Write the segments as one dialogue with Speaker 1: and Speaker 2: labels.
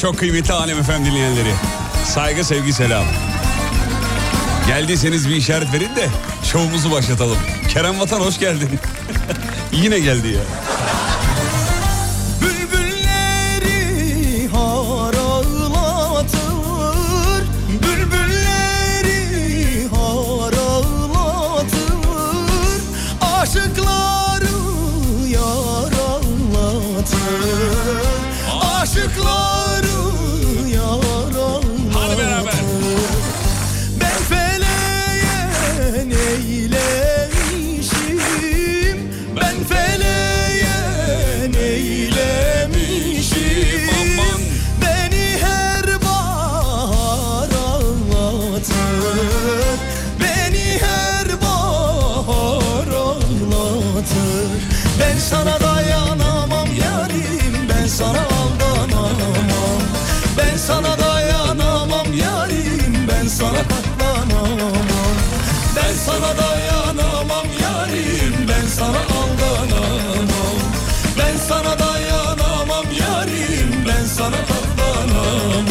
Speaker 1: çok kıymetli Alem Efem dinleyenleri. Saygı sevgi selam. Geldiyseniz bir işaret verin de şovumuzu başlatalım. Kerem Vatan hoş geldin. Yine geldi ya.
Speaker 2: Sana aldanamam Ben sana dayanamam yarim Ben sana katlanamam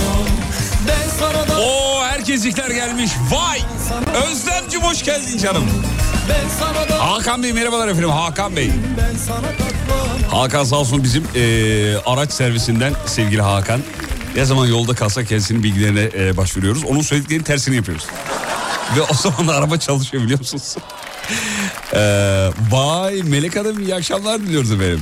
Speaker 2: Ben sana da
Speaker 1: Oo herkeslikler gelmiş. Vay! Özlemcim hoş geldin canım. Hakan Bey merhabalar efendim Hakan Bey. Hakan sağ olsun bizim eee, araç servisinden sevgili Hakan. Ne zaman yolda kalsa kendisinin bilgilerine eee, başvuruyoruz. Onun söylediklerinin tersini yapıyoruz. Ve o zaman da araba çalışıyor biliyor musunuz? Eee, vay Melek Hanım iyi akşamlar diliyoruz efendim.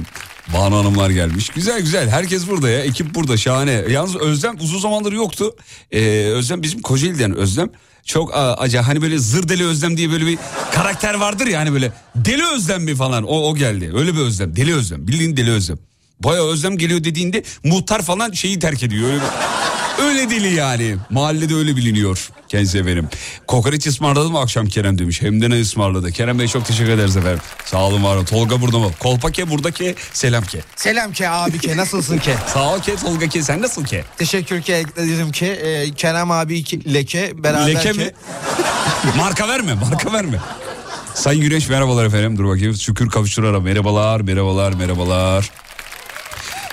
Speaker 1: Banu Hanımlar gelmiş. Güzel güzel. Herkes burada ya. Ekip burada. Şahane. Yalnız Özlem uzun zamandır yoktu. Ee, Özlem bizim Kocaeli'den Özlem. Çok acayip hani böyle zır deli Özlem diye böyle bir karakter vardır ya hani böyle deli Özlem mi falan o, o geldi. Öyle bir Özlem. Deli Özlem. Bildiğin deli Özlem. Baya Özlem geliyor dediğinde muhtar falan şeyi terk ediyor. Öyle, bir- öyle deli yani. Mahallede öyle biliniyor. Kendisi efendim. Kokoreç ısmarladı mı akşam Kerem demiş. Hem de ne ısmarladı. Kerem Bey çok teşekkür ederiz efendim. Sağ olun var olun. Tolga burada mı? Kolpake buradaki selam ke.
Speaker 3: Selam ke abi ke nasılsın ke?
Speaker 1: Sağ ol ke Tolga ke sen nasıl ke?
Speaker 3: Teşekkür ke ederim ke. Ee, Kerem abi ki, leke beraber
Speaker 1: Leke
Speaker 3: ke.
Speaker 1: mi? marka verme marka verme. Sayın Güneş merhabalar efendim. Dur bakayım şükür kavuşturara merhabalar merhabalar merhabalar.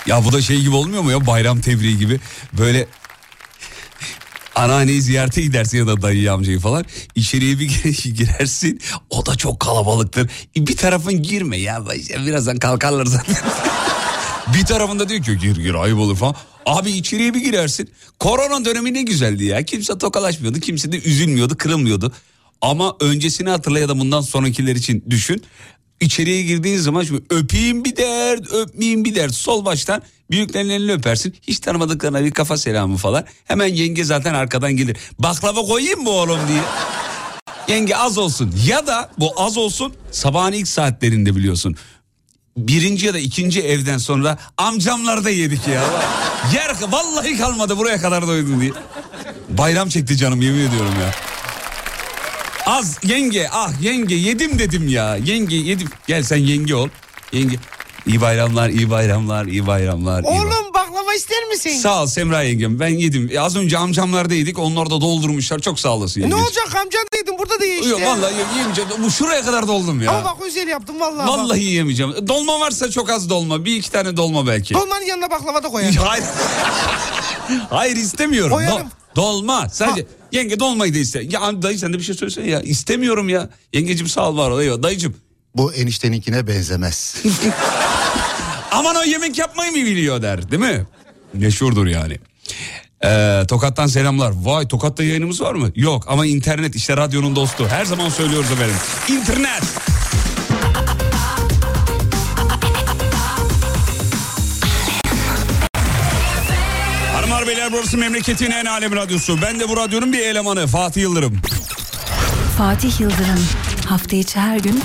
Speaker 1: Ya bu da şey gibi olmuyor mu ya bayram tebriği gibi böyle anneanneyi ziyarete gidersin ya da dayı amcayı falan. İçeriye bir gir- girersin. O da çok kalabalıktır. Bir tarafın girme ya. Birazdan kalkarlar zaten. Bir tarafında diyor ki gir gir ayıp olur falan. Abi içeriye bir girersin. Korona dönemi ne güzeldi ya. Kimse tokalaşmıyordu kimse de üzülmüyordu kırılmıyordu. Ama öncesini hatırla ya da bundan sonrakiler için düşün. İçeriye girdiğin zaman şimdi öpeyim bir dert, öpmeyeyim bir dert. Sol baştan büyüklerin elini öpersin. Hiç tanımadıklarına bir kafa selamı falan. Hemen yenge zaten arkadan gelir. Baklava koyayım mı oğlum diye. Yenge az olsun. Ya da bu az olsun sabahın ilk saatlerinde biliyorsun. Birinci ya da ikinci evden sonra amcamlar da yedik ya. Yer vallahi kalmadı buraya kadar doydum diye. Bayram çekti canım yemin ediyorum ya. Az yenge ah yenge yedim dedim ya. Yenge yedim. Gel sen yenge ol. Yenge. İyi bayramlar, iyi bayramlar, iyi bayramlar. iyi bay-
Speaker 3: Oğlum baklava ister misin?
Speaker 1: Sağ ol Semra yengem ben yedim. E, Az önce amcamlardaydık onlar da doldurmuşlar çok sağ olasın
Speaker 3: ne
Speaker 1: yenge.
Speaker 3: olacak amcan dedim burada da ye işte.
Speaker 1: Yok vallahi ye- yemeyeceğim. Bu şuraya kadar doldum ya.
Speaker 3: Ama bak özel yaptım vallahi. bak.
Speaker 1: Vallahi yemeyeceğim. Dolma varsa çok az dolma. Bir iki tane dolma belki.
Speaker 3: Dolmanın yanına baklava da koyarım.
Speaker 1: Hayır. Hayır istemiyorum.
Speaker 3: Koyarım.
Speaker 1: Do- dolma. Sadece yenge dolmayı da iste. Ya dayı sen de bir şey söylesene ya. İstemiyorum ya. Yengecim sağ ol var ol. Eyvallah. Dayıcım.
Speaker 4: Bu enişteninkine benzemez.
Speaker 1: Aman o yemek yapmayı mı biliyor der değil mi? Meşhurdur yani. Ee, Tokat'tan selamlar. Vay Tokat'ta yayınımız var mı? Yok ama internet işte radyonun dostu. Her zaman söylüyoruz efendim. İnternet. Hanımlar beyler burası memleketin en alem radyosu. Ben de bu radyonun bir elemanı Fatih Yıldırım.
Speaker 5: Fatih Yıldırım hafta içi her gün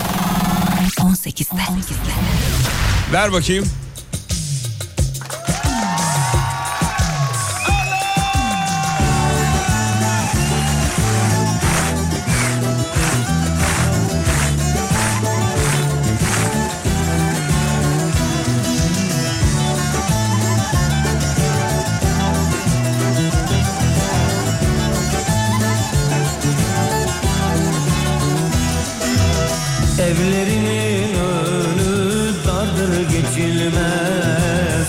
Speaker 5: 18'de.
Speaker 1: Ver bakayım.
Speaker 6: Geçilmez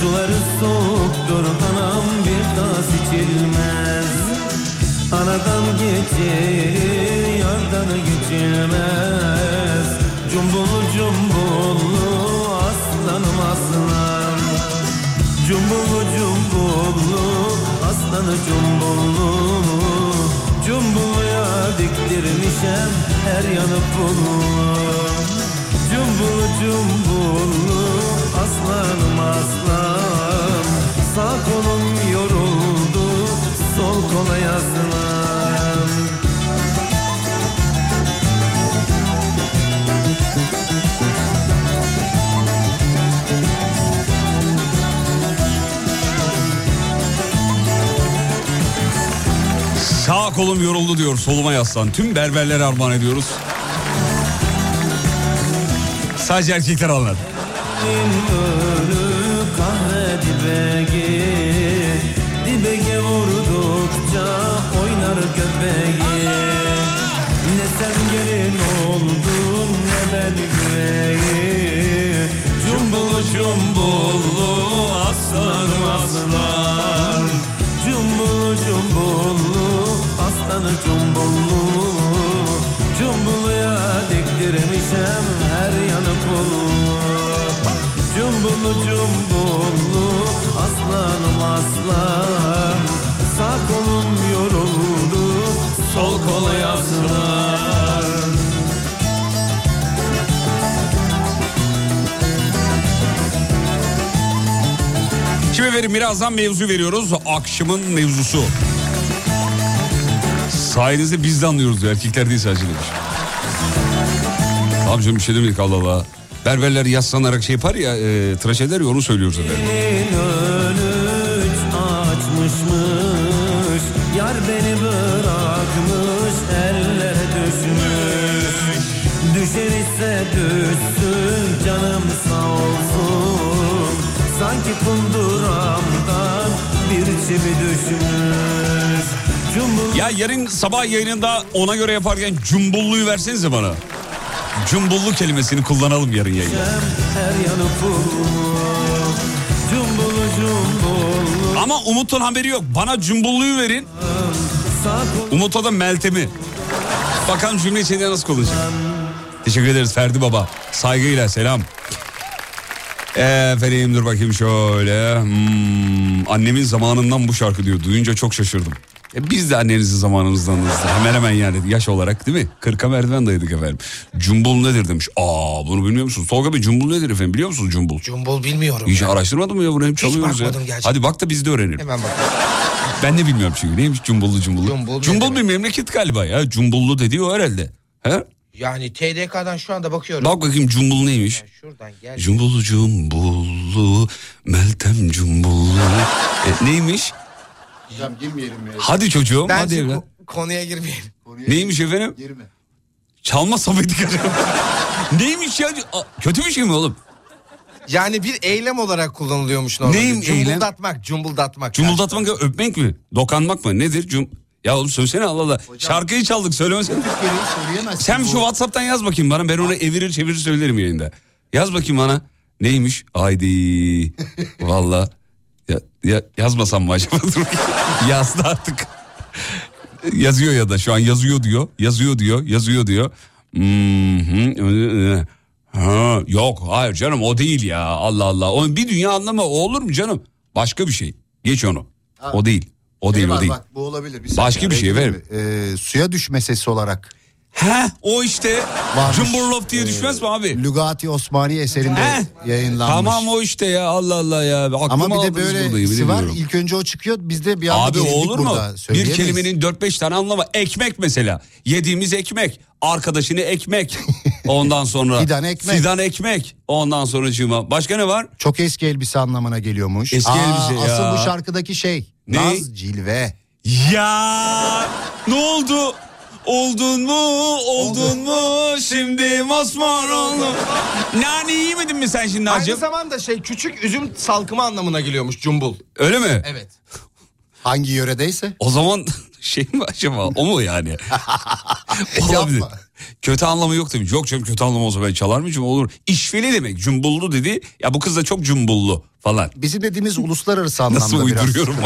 Speaker 6: Suları soğuktur anam bir tas içilmez Anadan geçilir yardan geçilmez. Cumbullu cumbullu aslanım aslan Cumbullu cumbullu aslanı cumbullu Cumbulluya diktirmişem her yanı pullu Cumbullu cumbullu aslanım aslan Sağ kolum yoruldu sol kola yazılan
Speaker 1: Sağ kolum yoruldu diyor soluma yaslan. Tüm berberlere armağan ediyoruz. Sadece erkekler anlar.
Speaker 6: Aslanım aslan Sağ kolum yoruldu sol kola yaslan
Speaker 1: Şimdi verin birazdan mevzu veriyoruz. Akşamın mevzusu. Sayenizde biz de anlıyoruz diyor. Erkekler değil sadece demiş. Tamam canım bir şey demedik Allah Allah. Berberler yaslanarak şey yapar ya e, tıraş eder ya onu söylüyoruz efendim. Ya yarın sabah yayınında ona göre yaparken cumbulluyu versenize bana. Cumbullu kelimesini kullanalım yarın yayında. Ama Umut'un haberi yok. Bana cumbulluyu verin. Umut'a da Meltem'i. Bakalım cümle içinde nasıl kullanacak. Teşekkür ederiz Ferdi Baba. Saygıyla selam. Efendim dur bakayım şöyle. Hmm, annemin zamanından bu şarkı diyor. Duyunca çok şaşırdım. E biz de annenizin zamanınızdanız. Hemen hemen yani yaş olarak değil mi? Kırka merdiven dayadık efendim. Cumbul nedir demiş. Aa bunu bilmiyor musunuz? Tolga Bey cumbul nedir efendim biliyor musunuz cumbul?
Speaker 3: Cumbul bilmiyorum.
Speaker 1: Hiç
Speaker 3: ya.
Speaker 1: araştırmadın mı ya bunu hep çalıyoruz ya.
Speaker 3: gerçekten.
Speaker 1: Hadi bak da biz de öğrenelim.
Speaker 3: Hemen bak.
Speaker 1: Ben de bilmiyorum çünkü neymiş cumbullu cumbullu.
Speaker 3: Cumbul
Speaker 1: Cumbul bir memleket galiba ya. Cumbullu dediği o herhalde. He?
Speaker 3: Yani TDK'dan şu anda bakıyorum.
Speaker 1: Bak bakayım cumbul neymiş?
Speaker 3: Şuradan gel.
Speaker 1: Cumbullu cumbullu Meltem cumbullu. E, neymiş?
Speaker 4: Hocam girmeyelim ya.
Speaker 1: Hadi çocuğum hadi
Speaker 3: Bence
Speaker 1: evlat.
Speaker 3: ko- konuya girmeyelim.
Speaker 1: Neymiş efendim?
Speaker 4: Girme.
Speaker 1: Çalma acaba. neymiş ya? Aa, Kötü bir şey mi oğlum?
Speaker 3: Yani bir eylem olarak kullanılıyormuş normalde.
Speaker 1: Neyim eylem?
Speaker 3: Cumbuldatmak, cumbuldatmak.
Speaker 1: Cumuldatmak ya, öpmek mi? Dokanmak mı? Nedir? Cum ya oğlum söylesene Allah Allah. Şarkıyı çaldık söylemesene.
Speaker 4: Söyleyemezsin.
Speaker 1: Sen şu WhatsApp'tan yaz bakayım bana. Ben onu evirir çevirir söylerim yayında. Yaz bakayım bana. Neymiş? Haydi. Valla. Ya, ya, yazmasam mı acaba? Yazdı artık. Yazıyor ya da şu an yazıyor diyor. Yazıyor diyor. Yazıyor diyor. Hmm, hı, ha, yok hayır canım o değil ya. Allah Allah. Onun bir dünya anlamı o olur mu canım? Başka bir şey. Geç onu. O değil. O değil
Speaker 4: Şey
Speaker 1: o
Speaker 4: var,
Speaker 1: değil.
Speaker 4: Bak, bu olabilir. Bir
Speaker 1: Başka bir şey,
Speaker 4: mi? Ee, suya düşme sesi olarak.
Speaker 1: He o işte.
Speaker 4: Varmış.
Speaker 1: Cumburlop diye
Speaker 4: Ee,
Speaker 1: düşmez mi abi?
Speaker 4: Lugati Osmani eserinde
Speaker 1: He.
Speaker 4: yayınlanmış.
Speaker 1: Tamam o işte ya Allah Allah ya. Aklıma
Speaker 4: Ama bir de böylesi var. İlk önce o çıkıyor. Biz de bir anda
Speaker 1: Abi olur mu? Bir kelimenin 4-5 tane anlamı. Ekmek mesela. Yediğimiz ekmek. Arkadaşını ekmek. Ondan sonra.
Speaker 4: Fidan ekmek.
Speaker 1: Fidan ekmek. Ondan sonra cıma. Başka ne var?
Speaker 4: Çok eski elbise anlamına geliyormuş.
Speaker 1: Eski elbise ya.
Speaker 4: Asıl bu şarkıdaki şey.
Speaker 1: Ne?
Speaker 4: Naz cilve.
Speaker 1: Ya ne oldu? Oldun mu? Oldun mu? Şimdi mosmor oldun. Nane yemedin mi sen şimdi
Speaker 3: Aynı
Speaker 1: hacım?
Speaker 3: zamanda şey küçük üzüm salkımı anlamına geliyormuş cumbul.
Speaker 1: Öyle mi?
Speaker 3: Evet.
Speaker 4: Hangi yöredeyse.
Speaker 1: O zaman şey mi acaba? O mu yani? Olabilir.
Speaker 4: Yapma.
Speaker 1: Kötü anlamı yok demiş. Yok canım kötü anlamı olsa ben çalar mıyım? Olur. İşveli demek. Cumbullu dedi. Ya bu kız da çok cumbullu falan.
Speaker 4: Bizim dediğimiz uluslararası anlamda
Speaker 1: Nasıl
Speaker 4: biraz.
Speaker 1: uyduruyorum?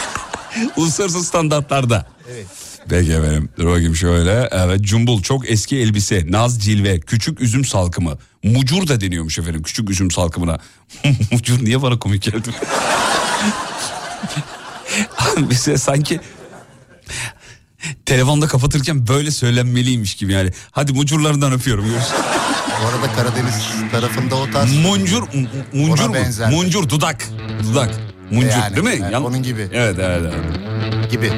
Speaker 1: Uluslararası standartlarda. Evet. Peki efendim. Dur bakayım şöyle. Evet cumbul çok eski elbise. Naz cilve. Küçük üzüm salkımı. Mucur da deniyormuş efendim küçük üzüm salkımına. Mucur niye bana komik geldi? Bize sanki telefonda kapatırken böyle söylenmeliymiş gibi yani. Hadi mucurlarından öpüyorum.
Speaker 4: Bu arada Karadeniz tarafında o tarz.
Speaker 1: Muncur, muncur mu? Muncur, dudak. Dudak. Muncur
Speaker 4: Yani,
Speaker 1: değil mi?
Speaker 4: evet,
Speaker 1: Yan-
Speaker 4: onun gibi.
Speaker 1: Evet, evet, evet.
Speaker 4: gibi.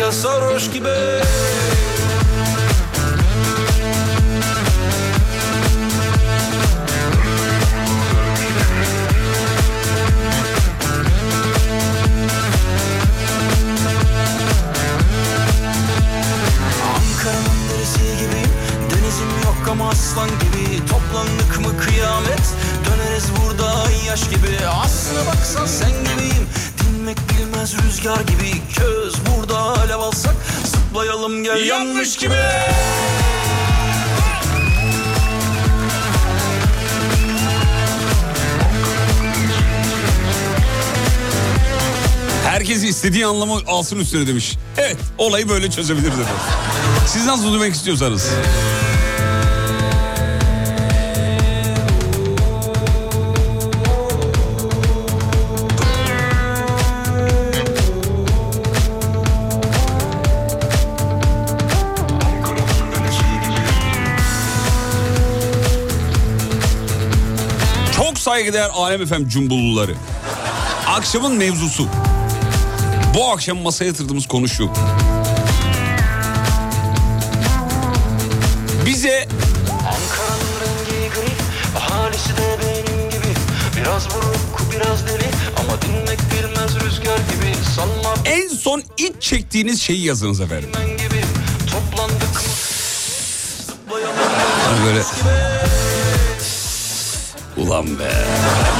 Speaker 7: Gel sarhoş gibi? Ama aslan gibi. Toplandık mı kıyamet Döneriz burada yaş gibi. Aslına baksan sen gibiyim Dinmek bilmez rüzgar gibi Köz burada alev alsak Zıplayalım gel yanmış gibi
Speaker 1: Herkes istediği anlamı alsın üstüne demiş. Evet, olayı böyle çözebiliriz efendim. Siz nasıl duymak istiyorsanız. Saygıdeğer Alem Efem cumbulluları. Akşamın mevzusu. Bu akşam masaya yatırdığımız konu şu. Bize
Speaker 7: Biraz buruk biraz deli Ama dinmek bilmez rüzgar gibi Sanma
Speaker 1: en son iç çektiğiniz şeyi yazınız efendim.
Speaker 7: gibi Toplandık mı
Speaker 1: Hani böyle... Ulan be.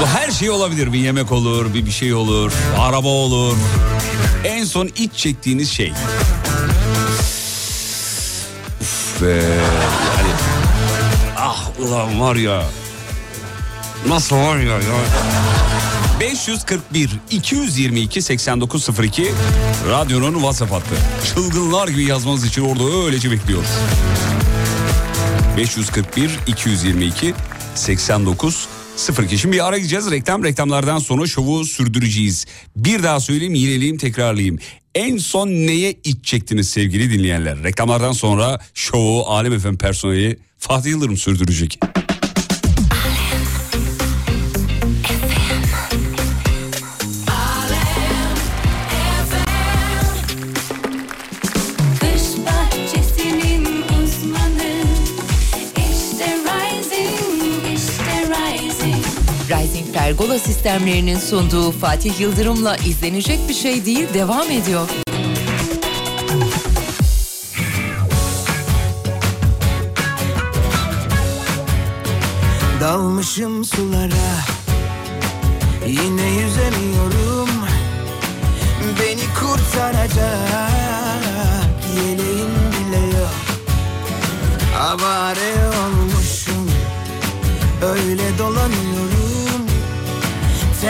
Speaker 1: Bu her şey olabilir. Bir yemek olur, bir bir şey olur, araba olur. En son iç çektiğiniz şey. Uf be. Yani... Ah ulan var ya. Nasıl var ya ya. 541 222 8902 radyonun WhatsApp hattı. Çılgınlar gibi yazmanız için orada öylece bekliyoruz. 541 222 89 02. Şimdi bir ara gideceğiz. Reklam reklamlardan sonra şovu sürdüreceğiz. Bir daha söyleyeyim, yineleyeyim, tekrarlayayım. En son neye iç sevgili dinleyenler? Reklamlardan sonra şovu Alem Efem personeli Fatih Yıldırım sürdürecek.
Speaker 8: Pergola sistemlerinin sunduğu Fatih Yıldırım'la izlenecek bir şey değil devam ediyor.
Speaker 7: Dalmışım sulara Yine yüzemiyorum. Beni kurtaracak Yeleğim bile yok. Avare olmuşum Öyle dolanıyorum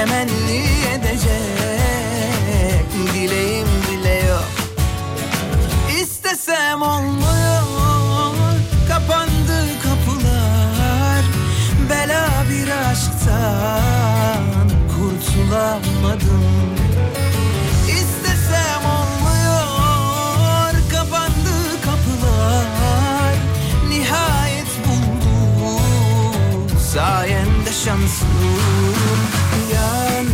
Speaker 7: Temenni edecek. Dileğim bile yok. İstesem olmuyor. Kapandı kapılar. Bela bir aşktan Kurtulamadım. İstesem olmuyor. Kapandı kapılar. Nihayet buldum. Sayende şansım Yan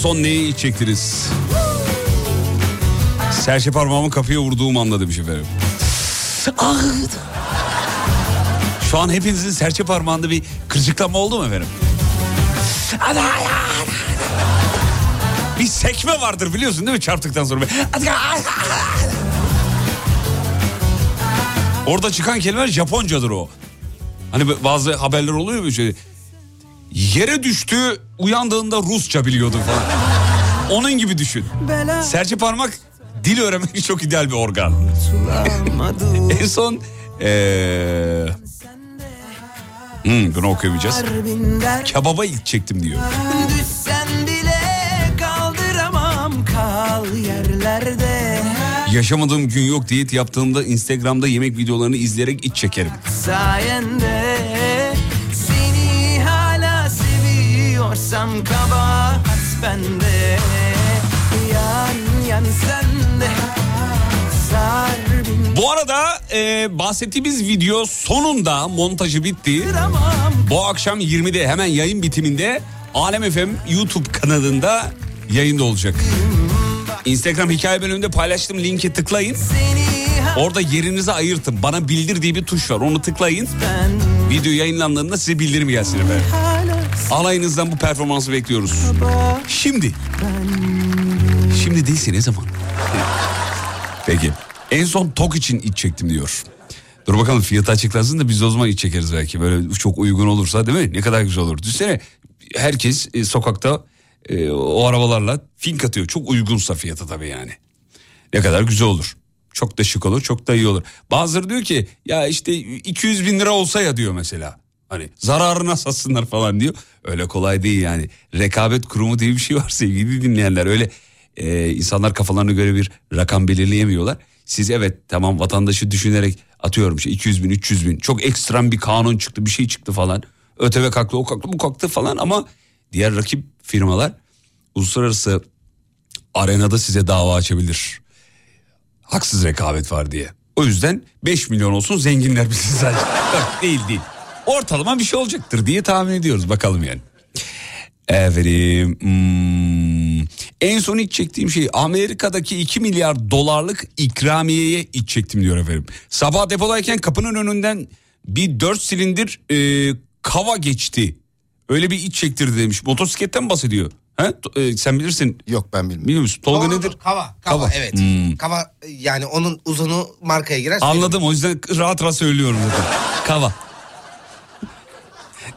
Speaker 1: son neyi içecektiniz? Serçe parmağımı kapıya vurduğum anda demiş efendim. Ah! Şu an hepinizin serçe parmağında bir kırcıklama oldu mu efendim? Bir sekme vardır biliyorsun değil mi çarptıktan sonra? Orada çıkan kelimeler Japoncadır o. Hani bazı haberler oluyor mu şöyle. Yere düştü uyandığında Rusça biliyordu falan. Onun gibi düşün. Serçe parmak dil öğrenmek çok ideal bir organ. en son ee... Hmm, bunu okuyamayacağız. Kebaba ilk çektim diyor. Yaşamadığım gün yok diyet yaptığımda Instagram'da yemek videolarını izleyerek iç çekerim.
Speaker 2: sayende seviyorsam kabahat bende Yan yan sende
Speaker 1: Bu arada e, bahsettiğimiz video sonunda montajı bitti. Bu akşam 20'de hemen yayın bitiminde Alem FM YouTube kanalında yayında olacak. Instagram hikaye bölümünde paylaştığım linke tıklayın. Orada yerinizi ayırtın. Bana bildir diye bir tuş var. Onu tıklayın. Video yayınlandığında size bildirim gelsin efendim. Alayınızdan bu performansı bekliyoruz. Şimdi. Şimdi değilse ne zaman? Peki. En son tok için iç çektim diyor. Dur bakalım fiyatı açıklansın da biz de o zaman iç çekeriz belki. Böyle çok uygun olursa değil mi? Ne kadar güzel olur. Düşünsene herkes e, sokakta e, o arabalarla fink atıyor. Çok uygunsa fiyatı tabii yani. Ne kadar güzel olur. Çok da şık olur çok da iyi olur. Bazıları diyor ki ya işte 200 bin lira olsa ya diyor mesela. Hani zararına satsınlar falan diyor. Öyle kolay değil yani. Rekabet kurumu diye bir şey var sevgili dinleyenler. Öyle e, insanlar kafalarına göre bir rakam belirleyemiyorlar. Siz evet tamam vatandaşı düşünerek atıyorum işte 200 bin 300 bin çok ekstrem bir kanun çıktı bir şey çıktı falan. ÖTV kalktı o kalktı bu kalktı falan ama diğer rakip firmalar uluslararası arenada size dava açabilir. Haksız rekabet var diye. O yüzden 5 milyon olsun zenginler bilsin sadece. Değil değil. Ortalama bir şey olacaktır diye tahmin ediyoruz bakalım yani. Efendim hmm, en son iç çektiğim şey Amerika'daki 2 milyar dolarlık ikramiyeye iç çektim diyor efendim. Sabah depodayken kapının önünden bir 4 silindir e, kava geçti. Öyle bir iç çektirdi demiş. Motosikletten bahsediyor. He? To- e, sen bilirsin.
Speaker 4: Yok ben bilmiyorum.
Speaker 1: Biliyor musun? Tolga
Speaker 3: Doğrudur,
Speaker 1: nedir?
Speaker 3: Kava, kava,
Speaker 1: Kava.
Speaker 3: evet.
Speaker 1: Hmm.
Speaker 3: Kava yani onun uzunu markaya girer.
Speaker 1: Anladım o yüzden rahat rahat söylüyorum zaten. Kava.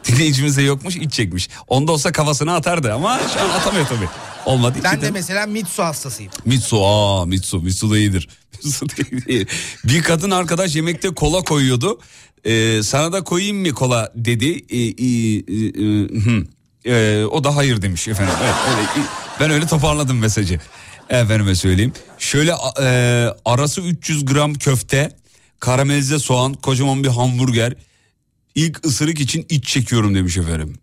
Speaker 1: Dinleyicimiz de yokmuş iç çekmiş. Onda olsa kafasını atardı ama şu an atamıyor tabii. Olmadı.
Speaker 3: Ben de- mesela Mitsu hastasıyım.
Speaker 1: Mitsu aa Mitsu Mitsu da iyidir. Mitsu da iyidir. Bir kadın arkadaş yemekte kola koyuyordu. Ee, sana da koyayım mı kola dedi. Ee, e, e, e, hı. Ee, o da hayır demiş efendim. Evet, öyle, ben öyle toparladım mesajı. Efendime söyleyeyim. Şöyle e, arası 300 gram köfte, karamelize soğan, kocaman bir hamburger. İlk ısırık için iç çekiyorum demiş efendim.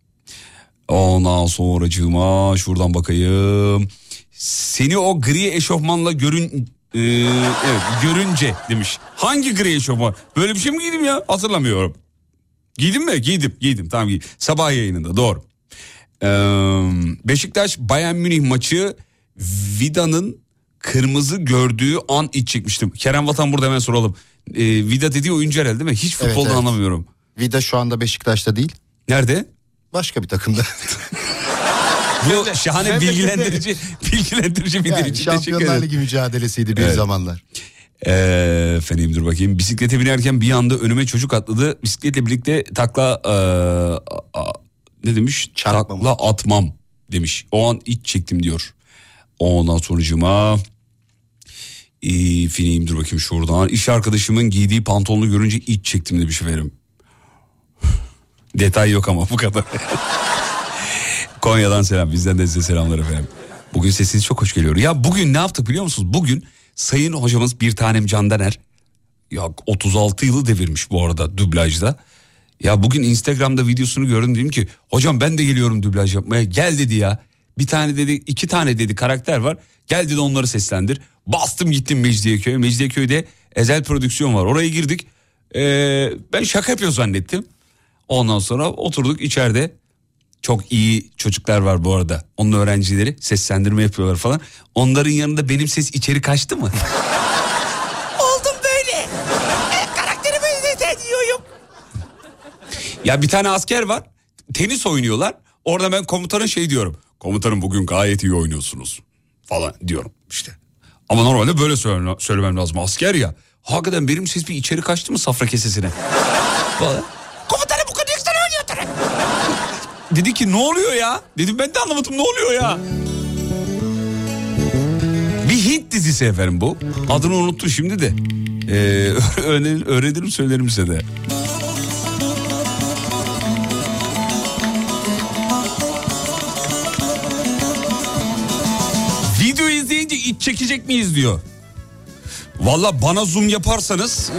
Speaker 1: Ondan sonracığıma şuradan bakayım. Seni o gri eşofmanla görün e, evet görünce demiş. Hangi gri eşofman? Böyle bir şey mi giydim ya? Hatırlamıyorum. Giydim mi? Giydim. Giydim. Tamam giydim. Sabah yayınında doğru. Ee, Beşiktaş Bayern Münih maçı Vida'nın kırmızı gördüğü an iç çekmiştim. Kerem Vatan burada hemen soralım. Ee, Vida dediği oyuncu herhalde değil mi? Hiç
Speaker 4: Evet,
Speaker 1: futboldan
Speaker 4: evet.
Speaker 1: anlamıyorum.
Speaker 4: Vida şu anda Beşiktaş'ta değil.
Speaker 1: Nerede?
Speaker 4: Başka bir takımda.
Speaker 1: Bu şahane bilgilendirici bilgilendirici bir
Speaker 4: yani
Speaker 1: için
Speaker 4: Şampiyonlar. Ligi mücadelesiydi bir
Speaker 1: Evet.
Speaker 4: zamanlar.
Speaker 1: Ee, efendim dur bakayım. Bisiklete binerken bir anda önüme çocuk atladı. Bisikletle birlikte takla ee, a- ne demiş?
Speaker 4: Çarpmam.
Speaker 1: Takla atmam demiş. O an iç çektim diyor. Ondan sonucuma ee, fineyim dur bakayım şuradan. İş arkadaşımın giydiği pantolonu görünce iç çektim demiş efendim. Detay yok ama bu kadar. Konya'dan selam. Bizden de size selamlar efendim. Bugün sesiniz çok hoş geliyor. Ya bugün ne yaptık biliyor musunuz? Bugün sayın hocamız bir tanem Candaner. Ya 36 yılı devirmiş bu arada dublajda. Ya bugün Instagram'da videosunu gördüm dedim ki hocam ben de geliyorum dublaj yapmaya. Gel dedi ya. Bir tane dedi iki tane dedi karakter var. Gel dedi onları seslendir. Bastım gittim Mecidiyeköy'e. Mecidiyeköy'de Ezel Prodüksiyon var. Oraya girdik. Ee, ben şaka yapıyor zannettim. Ondan sonra oturduk içeride. çok iyi çocuklar var bu arada. Onun öğrencileri seslendirme yapıyorlar falan. Onların yanında benim ses içeri kaçtı mı? Oldum böyle. Karakterimi diyorum. Ya bir tane asker var. Tenis oynuyorlar. Orada ben komutana şey diyorum. Komutanım bugün gayet iyi oynuyorsunuz falan diyorum işte. Ama normalde böyle söyle- söylemem lazım. Asker ya. Hakikaten benim ses bir içeri kaçtı mı safra kesesine? Falan. Komutanım bu kadar güzel oynuyor. Dedi ki ne oluyor ya? Dedim ben de anlamadım ne oluyor ya? Bir Hint dizisi efendim bu. Adını unuttum şimdi de. Ee, öğrenirim, söylerim size de. Video izleyince iç çekecek miyiz diyor. Valla bana zoom yaparsanız...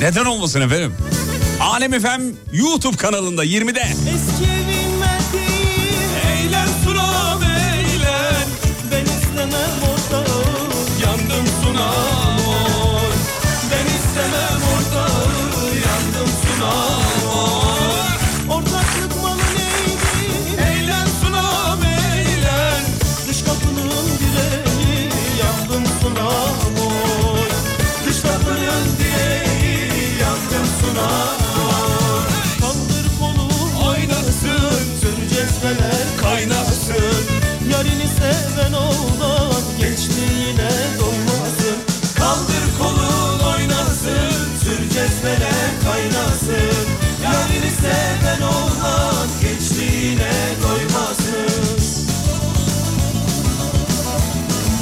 Speaker 1: Neden olmasın efendim? Alem efendim YouTube kanalında 20'de.
Speaker 9: Eski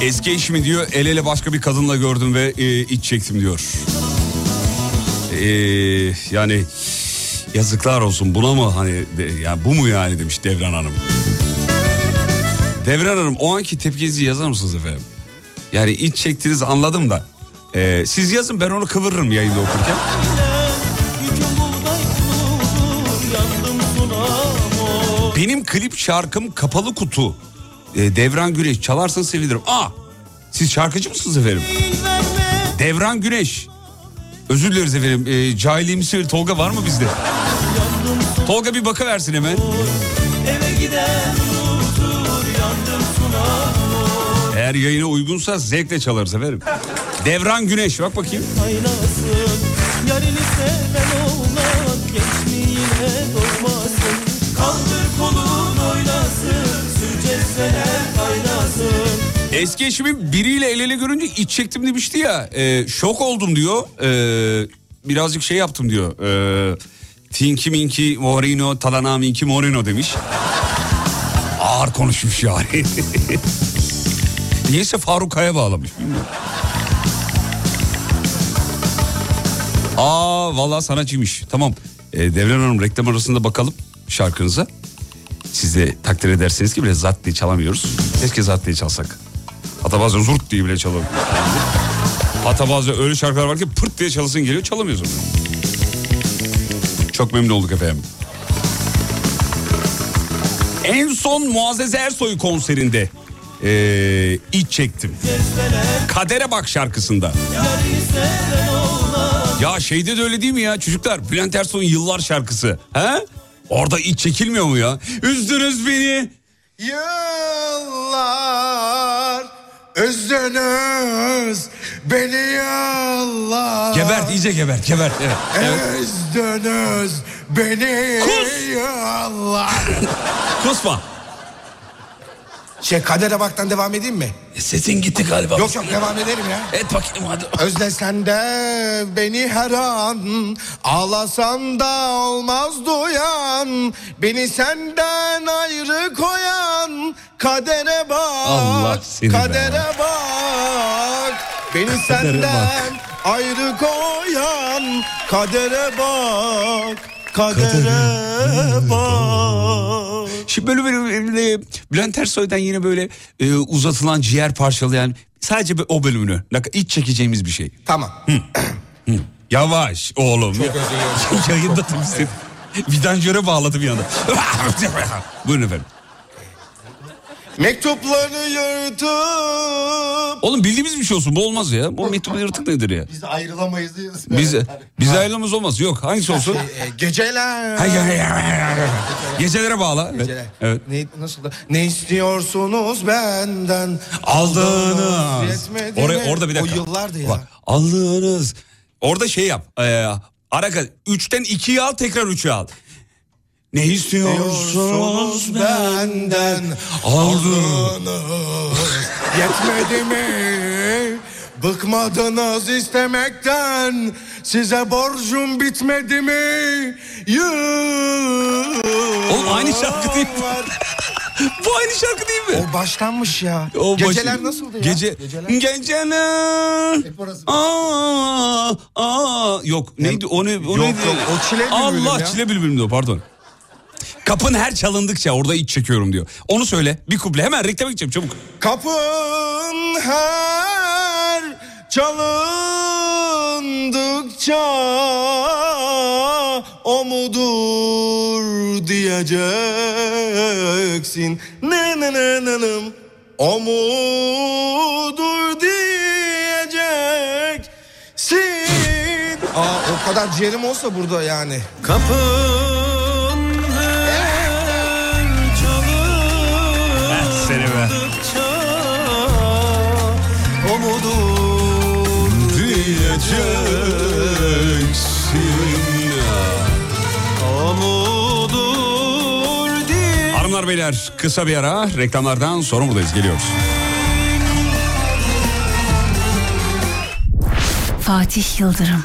Speaker 1: Eski eşimi diyor el ele başka bir kadınla gördüm ve e, iç çektim diyor. E, yani yazıklar olsun buna mı hani de, ya bu mu yani demiş Devran Hanım. Devran Hanım o anki tepkinizi yazar mısınız efendim? Yani iç çektiniz anladım da. e, siz yazın ben onu kıvırırım yayında okurken. Benim klip şarkım kapalı kutu. E, Devran Güneş çalarsanız sevinirim. Aa siz şarkıcı mısınız efendim? Devran Güneş. Özür dileriz efendim. E, cahiliğimizi Tolga var mı bizde? Tolga bir bakıversin hemen. Eğer yayına uygunsa zevkle çalarız efendim. Devran Güneş bak bakayım.
Speaker 9: kaynasın
Speaker 1: Eski eşimin biriyle el ele görünce iç çektim demişti ya. e, şok oldum diyor. E, birazcık şey yaptım diyor. E, Tinky Minky Morino Talana Minky Morino demiş. Ağır konuşmuş yani. Niyeyse Faruk Kaya bağlamış bilmiyorum. Aa vallahi sanatçıymış. Tamam. E, Devran Hanım reklam arasında bakalım şarkınıza. Siz de takdir edersiniz ki bile zat diye çalamıyoruz. Keşke zat diye çalsak. Hatta bazen zurt diye bile çalalım. Hatta bazen öyle şarkılar var ki pırt diye çalasın geliyor çalamıyoruz onu. Çok memnun olduk efendim. En son Muazzez Ersoy konserinde ee, iç çektim. Kadere Bak şarkısında. Ya şeyde de öyle değil mi ya çocuklar? Bülent Ersoy'un Yıllar şarkısı. He? Orada iç çekilmiyor mu ya? Üzdünüz beni.
Speaker 3: Yıllar üzdünüz beni yıllar.
Speaker 1: Gebert iyice gebert gebert. Evet. evet.
Speaker 3: Üzdünüz beni
Speaker 1: Kus!
Speaker 3: yıllar.
Speaker 1: Kusma.
Speaker 3: Şey kadere baktan devam edeyim mi?
Speaker 1: E, Sesin gitti galiba.
Speaker 3: Yok yok devam ederim ya.
Speaker 1: Et bakayım hadi.
Speaker 3: Özlesen de beni her an Ağlasan da olmaz duyan Beni senden ayrı koyan Kadere bak
Speaker 1: Allah seni be.
Speaker 3: Kadere bak Beni senden ayrı koyan Kadere bak Kadere bak
Speaker 1: Şimdi böyle böyle, böyle Bülent Ersoy'dan yine böyle e, uzatılan ciğer parçalayan sadece o bölümünü iç çekeceğimiz bir şey.
Speaker 3: Tamam
Speaker 1: Yavaş oğlum. Yayında temizledim. Vidanjöre bağladı bir anda. Buyurun efendim.
Speaker 3: Mektupları yırtıp
Speaker 1: Oğlum bildiğimiz bir şey olsun bu olmaz ya. Bu mektubu yırtık nedir ya?
Speaker 4: Biz ayrılamayız.
Speaker 1: Biz, biz ayrılmamız olmaz. Yok hangisi olsun?
Speaker 3: e, geceler.
Speaker 1: Hay, hay, hay, hay, hay. Gecelere bağla.
Speaker 3: Geceler.
Speaker 1: evet.
Speaker 3: Ne, nasıl da? Ne istiyorsunuz benden?
Speaker 1: Aldığınız. Oraya, orada bir dakika.
Speaker 3: O yıllardı ya.
Speaker 1: Bak, aldığınız. Orada şey yap. E, araka, üçten ikiyi al tekrar üçü al. Ne istiyorsunuz benden?
Speaker 3: aldınız Yetmedi mi? Bıkmadınız istemekten Size borcum bitmedi mi? Yıl
Speaker 1: Oğlum aynı şarkı değil mi? Bu aynı şarkı değil mi?
Speaker 3: O baştanmış ya.
Speaker 1: O başı-
Speaker 3: Geceler nasıldı ya?
Speaker 1: Gece,
Speaker 3: Geceler.
Speaker 1: Geceler. Aa, aa. Yok neydi o, ne, o
Speaker 3: Yok,
Speaker 1: neydi?
Speaker 3: yok, o Çile Bülbülüm
Speaker 1: Allah
Speaker 3: ya.
Speaker 1: çile bülbülüm diyor pardon. Kapın her çalındıkça orada iç çekiyorum diyor. Onu söyle bir kuple hemen reklama gideceğim çabuk.
Speaker 3: Kapın her çalındıkça o mudur diyeceksin. Ne ne ne ne ne o mudur diyeceksin. Aa o kadar ciğerim olsa burada yani. Kapın o mudur diye.
Speaker 1: Hanımlar beyler kısa bir ara reklamlardan sonra buradayız geliyoruz.
Speaker 5: Fatih Yıldırım.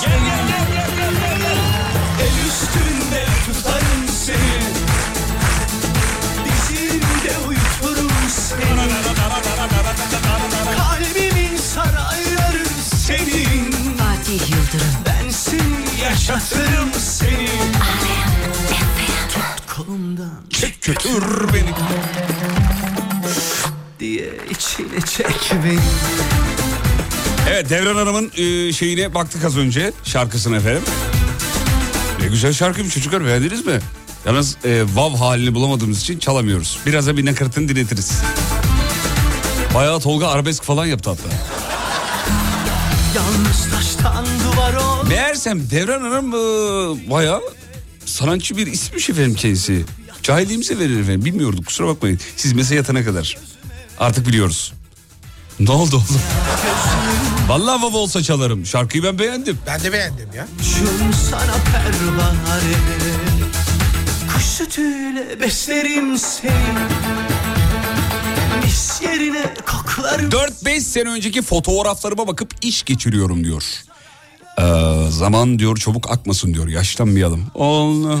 Speaker 2: Severim seni El üstünde tutarım seni. Dizimde uyuturum seni. Kalbimin sarayları senin.
Speaker 5: Fatih Yıldırım.
Speaker 2: Ben seni yaşatırım seni. Tut kolumdan
Speaker 1: Çek götür beni.
Speaker 2: diye içine çek beni
Speaker 1: Evet Devran Hanım'ın e, şeyine baktık az önce şarkısına efendim. Ne güzel şarkıymış çocuklar beğendiniz mi? Yalnız e, vav halini bulamadığımız için çalamıyoruz. Biraz da bir nakaratını dinletiriz. Bayağı Tolga arabesk falan yaptı hatta. Meğersem Devran Hanım e, bayağı sanatçı bir ismiş efendim kendisi. Cahilliğimize verir efendim bilmiyorduk kusura bakmayın. Siz mesaj yatana kadar. Artık biliyoruz. Ne oldu oğlum? Vallahi vav olsa çalarım. Şarkıyı ben beğendim.
Speaker 3: Ben de beğendim ya.
Speaker 2: Şun sana pervane Kuş sütüyle beslerim seni Mis yerine koklarım
Speaker 1: 4-5 sene önceki fotoğraflarıma bakıp iş geçiriyorum diyor. Ee, zaman diyor çabuk akmasın diyor yaşlanmayalım. Allah.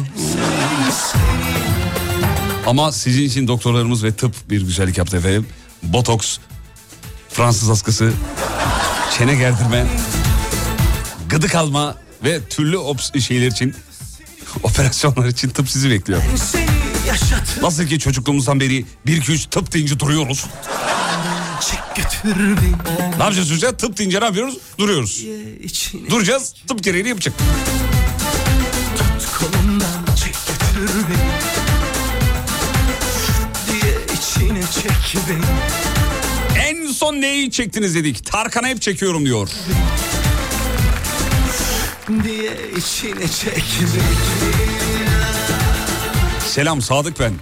Speaker 1: Ama sizin için doktorlarımız ve tıp bir güzellik yaptı efendim. Botoks, Fransız askısı, çene gerdirme, gıdık alma ve türlü ops- şeyler için, operasyonlar için tıp sizi bekliyor.
Speaker 2: Yaşatır
Speaker 1: Nasıl ki çocukluğumuzdan beri 1 2 3 tıp deyince duruyoruz. Ne yapacağız hocam? Tıp deyince ne yapıyoruz? Duruyoruz. Duracağız, tıp gereğini yapacak.
Speaker 2: diye içine çek beni
Speaker 1: En son neyi çektiniz dedik. Tarkan'a hep çekiyorum diyor.
Speaker 2: diye içine
Speaker 1: Selam Sadık ben.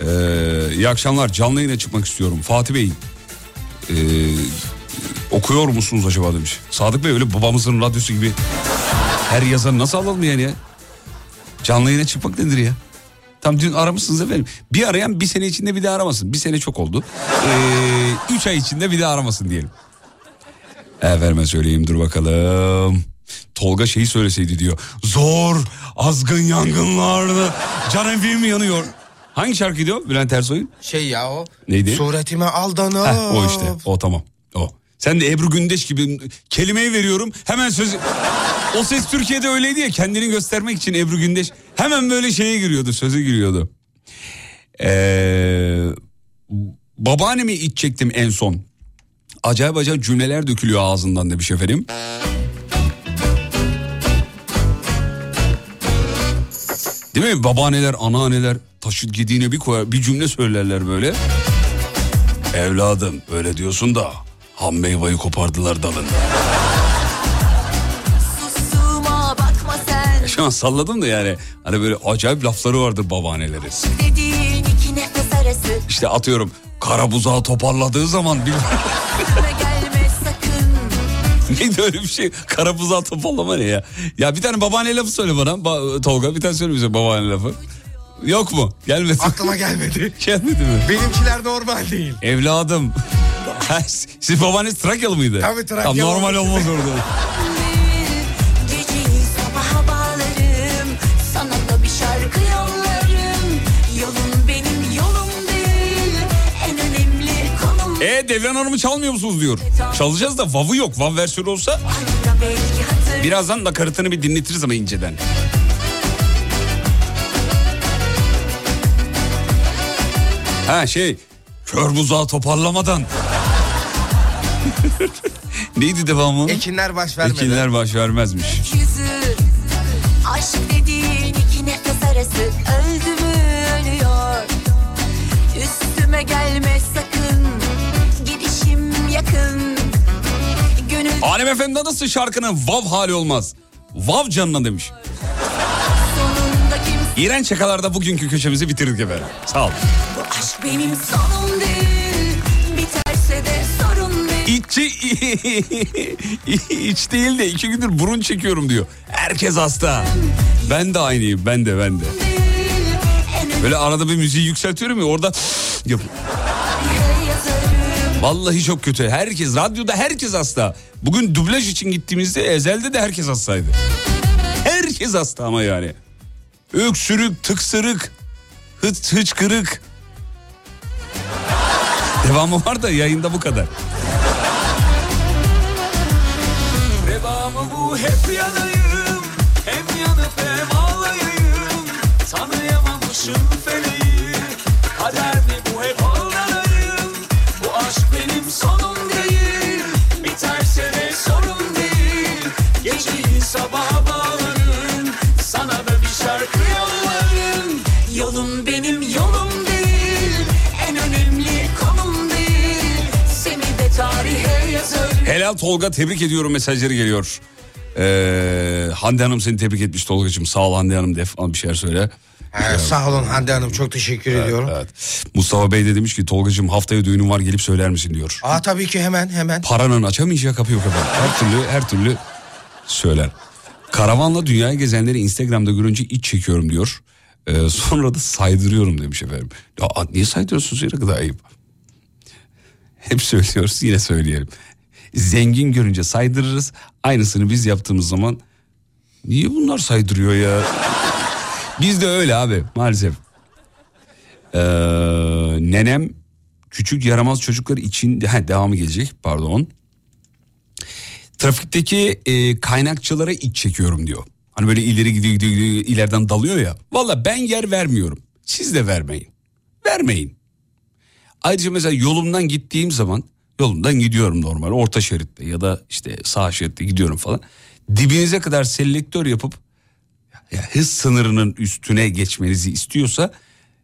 Speaker 1: Ee, iyi akşamlar. Canlı yayına çıkmak istiyorum. Fatih Bey. ee, okuyor musunuz acaba demiş. Sadık Bey öyle babamızın radyosu gibi her yazarı nasıl alalım yani ya? Canlı yayına çıkmak nedir ya? Tam dün aramışsınız efendim. Bir arayan bir sene içinde bir daha aramasın. Bir sene çok oldu. Ee, üç ay içinde bir daha aramasın diyelim. Efendime söyleyeyim dur bakalım. Tolga şeyi söyleseydi diyor. Zor azgın yangınlarda can evim yanıyor. Hangi şarkı diyor Bülent Ersoy'un?
Speaker 3: Şey ya o.
Speaker 1: Neydi?
Speaker 3: Suretime aldanıp.
Speaker 1: Heh, o işte o tamam o. Sen de Ebru Gündeş gibi kelimeyi veriyorum hemen söz... O ses Türkiye'de öyleydi ya kendini göstermek için Ebru Gündeş hemen böyle şeye giriyordu söze giriyordu. Ee, babaannemi iç çektim en son. Acayip acayip cümleler dökülüyor ağzından demiş efendim. Değil mi? Babaanneler, anneanneler taşıt gediğine bir koyar, bir cümle söylerler böyle. Evladım öyle diyorsun da ham meyveyi kopardılar dalında. Şu an salladım da yani hani böyle acayip lafları vardır
Speaker 10: arası
Speaker 1: İşte atıyorum kara buzağı toparladığı zaman
Speaker 10: sakın
Speaker 1: Neydi öyle bir şey? Kara buzağı toparlama ne ya? Ya bir tane babaanne lafı söyle bana Ba- Tolga bir tane söyle bize babaanne lafı. Yok mu? Gelmedi.
Speaker 3: Aklıma gelmedi.
Speaker 1: Gelmedi mi?
Speaker 3: Benimkiler normal değil.
Speaker 1: Evladım. Ha, Siz babaanneniz Trakyalı mıydı?
Speaker 3: Tabii Trakyalı.
Speaker 1: Tamam, normal olmaz orada. E Devran Hanım'ı çalmıyor musunuz diyor. Çalacağız da Vav'ı yok. Vav versiyonu olsa birazdan nakaratını bir dinletiriz ama inceden. Ha şey kör buzağı toparlamadan. Neydi devamı?
Speaker 3: Ekinler baş vermedi.
Speaker 1: Ekinler baş vermezmiş.
Speaker 10: Gönül
Speaker 1: Alem Efendi nasıl şarkının Vav hali olmaz. Vav canına demiş. İğrenç şakalarda bugünkü köşemizi bitirdik efendim. Sağ olun.
Speaker 10: Bu aşk benim sonum değil Biterse de sorun değil
Speaker 1: İçi iç değil de iki gündür burun çekiyorum diyor. Herkes hasta. Ben de aynıyım ben de ben de. Böyle arada bir müziği yükseltiyorum ya orada yap. Vallahi çok kötü. Herkes radyoda herkes hasta. Bugün dublaj için gittiğimizde ezelde de herkes hastaydı. Herkes hasta ama yani. Öksürük, tıksırık, hıç, hıçkırık. Devamı var da yayında bu kadar.
Speaker 2: Devamı bu hep yanayım Hem yanıp hem ağlayayım Tanıyamamışım feleği sabaha bağlarım Sana da bir şarkı yollarım Yolun benim yolum değil En önemli konum değil Seni de tarihe yazarım
Speaker 1: Helal Tolga tebrik ediyorum mesajları geliyor. Ee, Hande Hanım seni tebrik etmiş Tolga'cığım. Sağ ol Hande Hanım def bir şeyler söyle.
Speaker 3: Ee, sağ olun Hande Hanım çok teşekkür ediyorum.
Speaker 1: Evet. Mustafa Bey de demiş ki Tolga'cığım haftaya düğünüm var gelip söyler misin diyor.
Speaker 3: Aa tabii ki hemen hemen.
Speaker 1: Paranın açamayacağı kapı yok efendim. Her türlü her türlü söyler. Karavanla dünyaya gezenleri Instagram'da görünce iç çekiyorum diyor. Ee, sonra da saydırıyorum demiş efendim. Ya niye saydırıyorsunuz ya ne kadar ayıp. Hep söylüyoruz yine söyleyelim. Zengin görünce saydırırız. Aynısını biz yaptığımız zaman niye bunlar saydırıyor ya? Biz de öyle abi maalesef. Ee, nenem küçük yaramaz çocuklar için ha, devamı gelecek pardon. Trafikteki e, kaynakçılara iç çekiyorum diyor. Hani böyle ileri gidiyor, gidiyor, gidiyor ileriden dalıyor ya. Valla ben yer vermiyorum. Siz de vermeyin. Vermeyin. Ayrıca mesela yolumdan gittiğim zaman yolumdan gidiyorum normal orta şeritte ya da işte sağ şeritte gidiyorum falan. Dibinize kadar selektör yapıp ya hız sınırının üstüne geçmenizi istiyorsa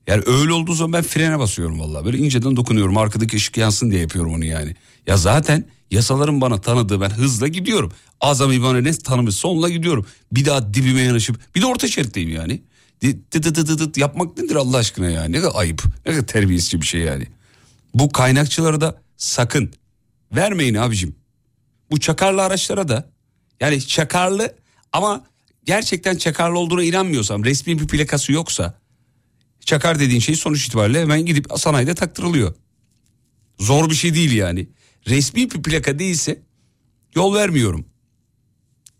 Speaker 1: yani öyle olduğu zaman ben frene basıyorum vallahi. Böyle inceden dokunuyorum. Arkadaki ışık yansın diye yapıyorum onu yani. Ya zaten yasaların bana tanıdığı ben hızla gidiyorum. Azami bana ne tanımışsa onunla gidiyorum. Bir daha dibime yanaşıp bir de orta şeritteyim yani. Dıt dıt dıt dıt yapmak nedir Allah aşkına ya? Ne kadar ayıp. Ne kadar terbiyesizce bir şey yani. Bu kaynakçılara da sakın vermeyin abicim. Bu çakarlı araçlara da yani çakarlı ama gerçekten çakarlı olduğuna inanmıyorsam resmi bir plakası yoksa çakar dediğin şey sonuç itibariyle hemen gidip sanayide taktırılıyor. Zor bir şey değil yani. Resmi bir plaka değilse yol vermiyorum.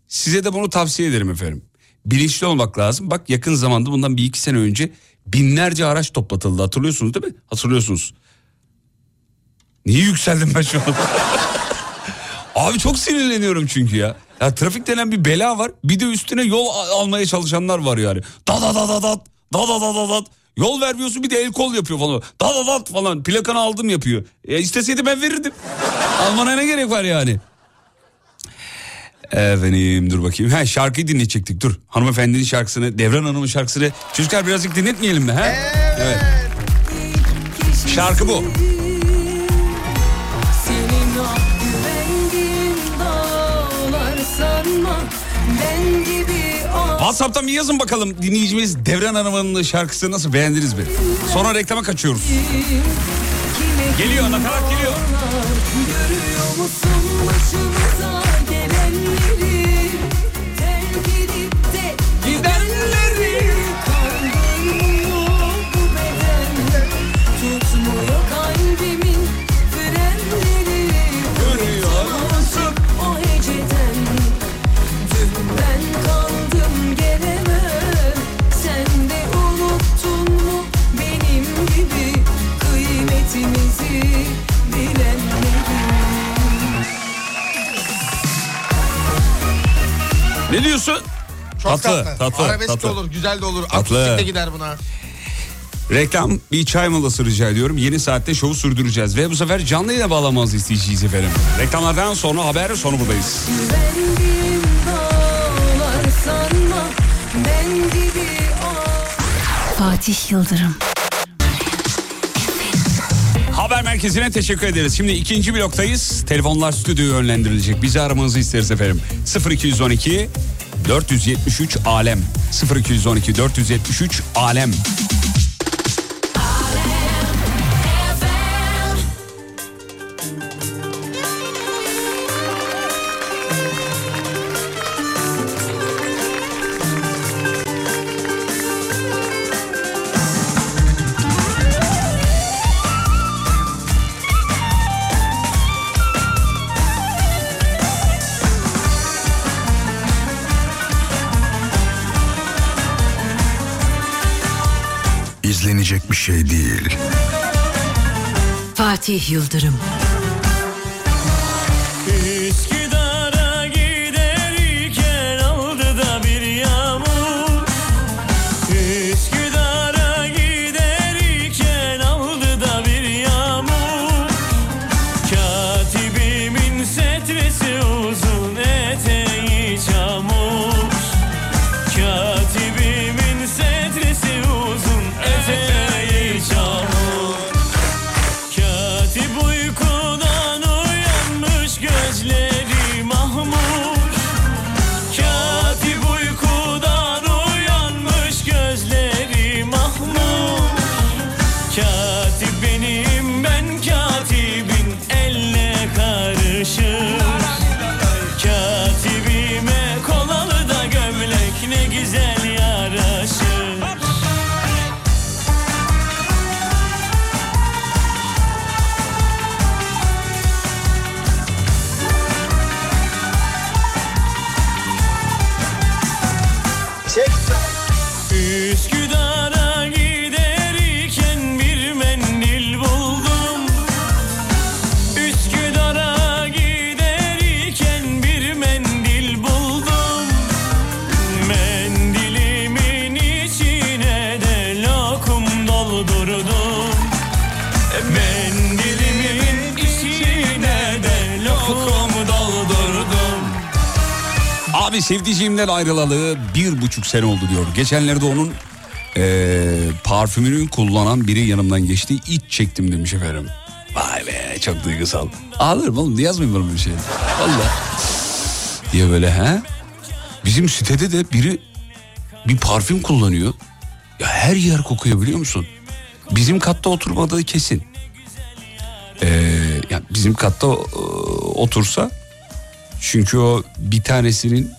Speaker 1: Size de bunu tavsiye ederim efendim. Bilinçli olmak lazım. Bak yakın zamanda bundan bir iki sene önce binlerce araç toplatıldı. Hatırlıyorsunuz değil mi? Hatırlıyorsunuz. Niye yükseldim ben şu an? Abi çok sinirleniyorum çünkü ya. Ya trafik denen bir bela var. Bir de üstüne yol almaya çalışanlar var yani. Da da da da da da da da da da. Yol vermiyorsun bir de el kol yapıyor falan. Da da da falan plakanı aldım yapıyor. E isteseydi ben verirdim. Almana ne gerek var yani? Efendim dur bakayım. Ha şarkıyı dinleyecektik dur. Hanımefendinin şarkısını, Devran Hanım'ın şarkısını. Çocuklar birazcık dinletmeyelim mi? Ha? Evet. Şarkı bu. WhatsApp'tan bir yazın bakalım dinleyicimiz Devran Hanım'ın şarkısı nasıl beğendiniz mi? Sonra reklama kaçıyoruz. Geliyor nakarat geliyor.
Speaker 10: Görüyor musun başımıza gelenleri
Speaker 1: Ne diyorsun?
Speaker 3: Çok
Speaker 1: Tatlı,
Speaker 3: tatlı.
Speaker 1: tatlı,
Speaker 3: Arabesk
Speaker 1: tatlı.
Speaker 3: de olur, güzel de olur.
Speaker 1: Tatlı.
Speaker 3: Akustik de gider buna.
Speaker 1: Reklam bir çay molası rica ediyorum. Yeni saatte şovu sürdüreceğiz. Ve bu sefer canlı yayına bağlamamızı isteyeceğiz efendim. Reklamlardan sonra haber sonu buradayız.
Speaker 10: Sanma
Speaker 5: Fatih Yıldırım.
Speaker 1: Haber merkezine teşekkür ederiz. Şimdi ikinci bloktayız. Telefonlar stüdyoya yönlendirilecek. Bizi aramanızı isteriz efendim. 0212 473 alem 0212 473 alem
Speaker 5: Fatih Yıldırım.
Speaker 1: Sevdiceğimden ayrılalı bir buçuk sene oldu diyor. Geçenlerde onun eee parfümünü kullanan biri yanımdan geçti. İç çektim demiş efendim. Vay be çok duygusal. Ağlarım oğlum niye yazmayayım bana bir şey. Valla. Diye böyle he. Bizim sitede de biri bir parfüm kullanıyor. Ya her yer kokuyor biliyor musun? Bizim katta oturmadığı kesin. Ee, ya bizim katta e, otursa çünkü o bir tanesinin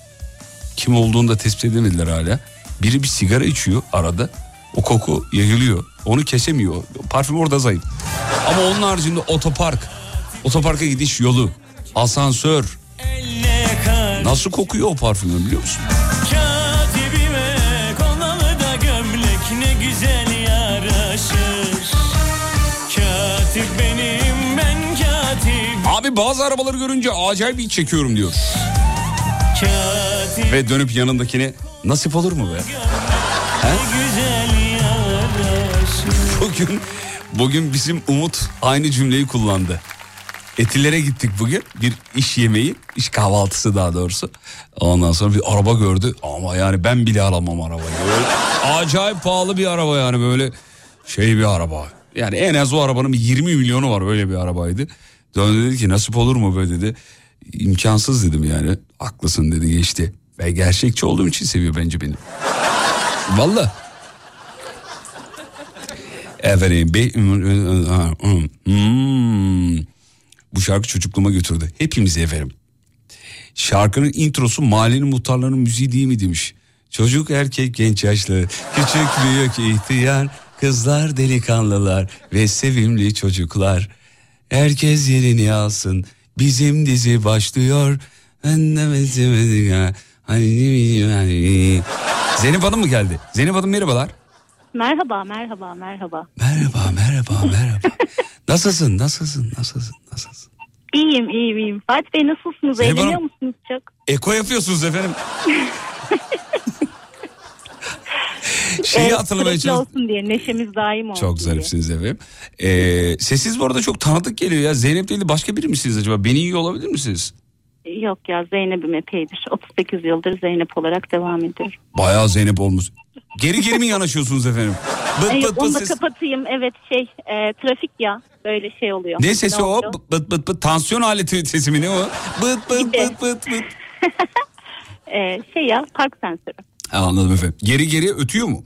Speaker 1: kim olduğunu da tespit edemediler hala. Biri bir sigara içiyor arada. O koku yayılıyor. Onu kesemiyor. Parfüm orada zayıf. Ama onun haricinde otopark, otoparka gidiş yolu, asansör. Nasıl kokuyor o parfüm biliyor musun? Abi bazı arabaları görünce acayip iç çekiyorum diyor. Ve dönüp yanındakine nasip olur mu be? Bugün bugün bizim Umut aynı cümleyi kullandı. Etilere gittik bugün bir iş yemeği, iş kahvaltısı daha doğrusu. Ondan sonra bir araba gördü ama yani ben bile alamam arabayı. Böyle acayip pahalı bir araba yani böyle şey bir araba. Yani en az o arabanın bir 20 milyonu var öyle bir arabaydı. Döndü dedi ki nasip olur mu böyle dedi. İmkansız dedim yani. Haklısın dedi geçti. Ben gerçekçi olduğum için seviyor bence beni. Valla. Efendim be... Hmm. Bu şarkı çocukluğuma götürdü. Hepimizi efendim. Şarkının introsu mahallenin muhtarlarının müziği değil mi demiş. Çocuk erkek genç yaşlı küçük büyük ihtiyar kızlar delikanlılar ve sevimli çocuklar. Herkes yerini alsın bizim dizi başlıyor. Ben de bezemedim ya. Hani- hani- Zeynep Hanım mı geldi? Zeynep Hanım merhabalar.
Speaker 11: Merhaba, merhaba, merhaba.
Speaker 1: Merhaba, merhaba, merhaba. nasılsın, nasılsın, nasılsın, nasılsın?
Speaker 11: İyiyim, iyiyim, iyiyim. Fatih Bey nasılsınız?
Speaker 1: Zeynep
Speaker 11: Eğleniyor
Speaker 1: Hanım.
Speaker 11: musunuz çok?
Speaker 1: Eko yapıyorsunuz efendim. Şeyi
Speaker 11: Evet,
Speaker 1: hatırlamaya çalıştım.
Speaker 11: olsun diye, neşemiz daim olsun
Speaker 1: Çok
Speaker 11: diye.
Speaker 1: zarifsiniz efendim. Ee, sesiniz bu arada çok tanıdık geliyor ya. Zeynep değil de başka biri misiniz acaba? Beni iyi olabilir misiniz?
Speaker 11: Yok ya Zeynep'im epeydir. 38 yıldır Zeynep olarak devam ediyorum.
Speaker 1: Bayağı Zeynep olmuş. Geri geri mi yanaşıyorsunuz efendim? Bıt bıt
Speaker 11: onu
Speaker 1: bıt
Speaker 11: da
Speaker 1: ses.
Speaker 11: Evet, evet şey e, trafik ya böyle şey oluyor.
Speaker 1: Ne sesi o?
Speaker 11: oluyor?
Speaker 1: Bıt bıt bıt. Tansiyon aleti sesi mi ne o? Bıt bıt bıt bıt bıt.
Speaker 11: E, şey ya park sensörü.
Speaker 1: Anladım efendim. Geri geri ötüyor mu?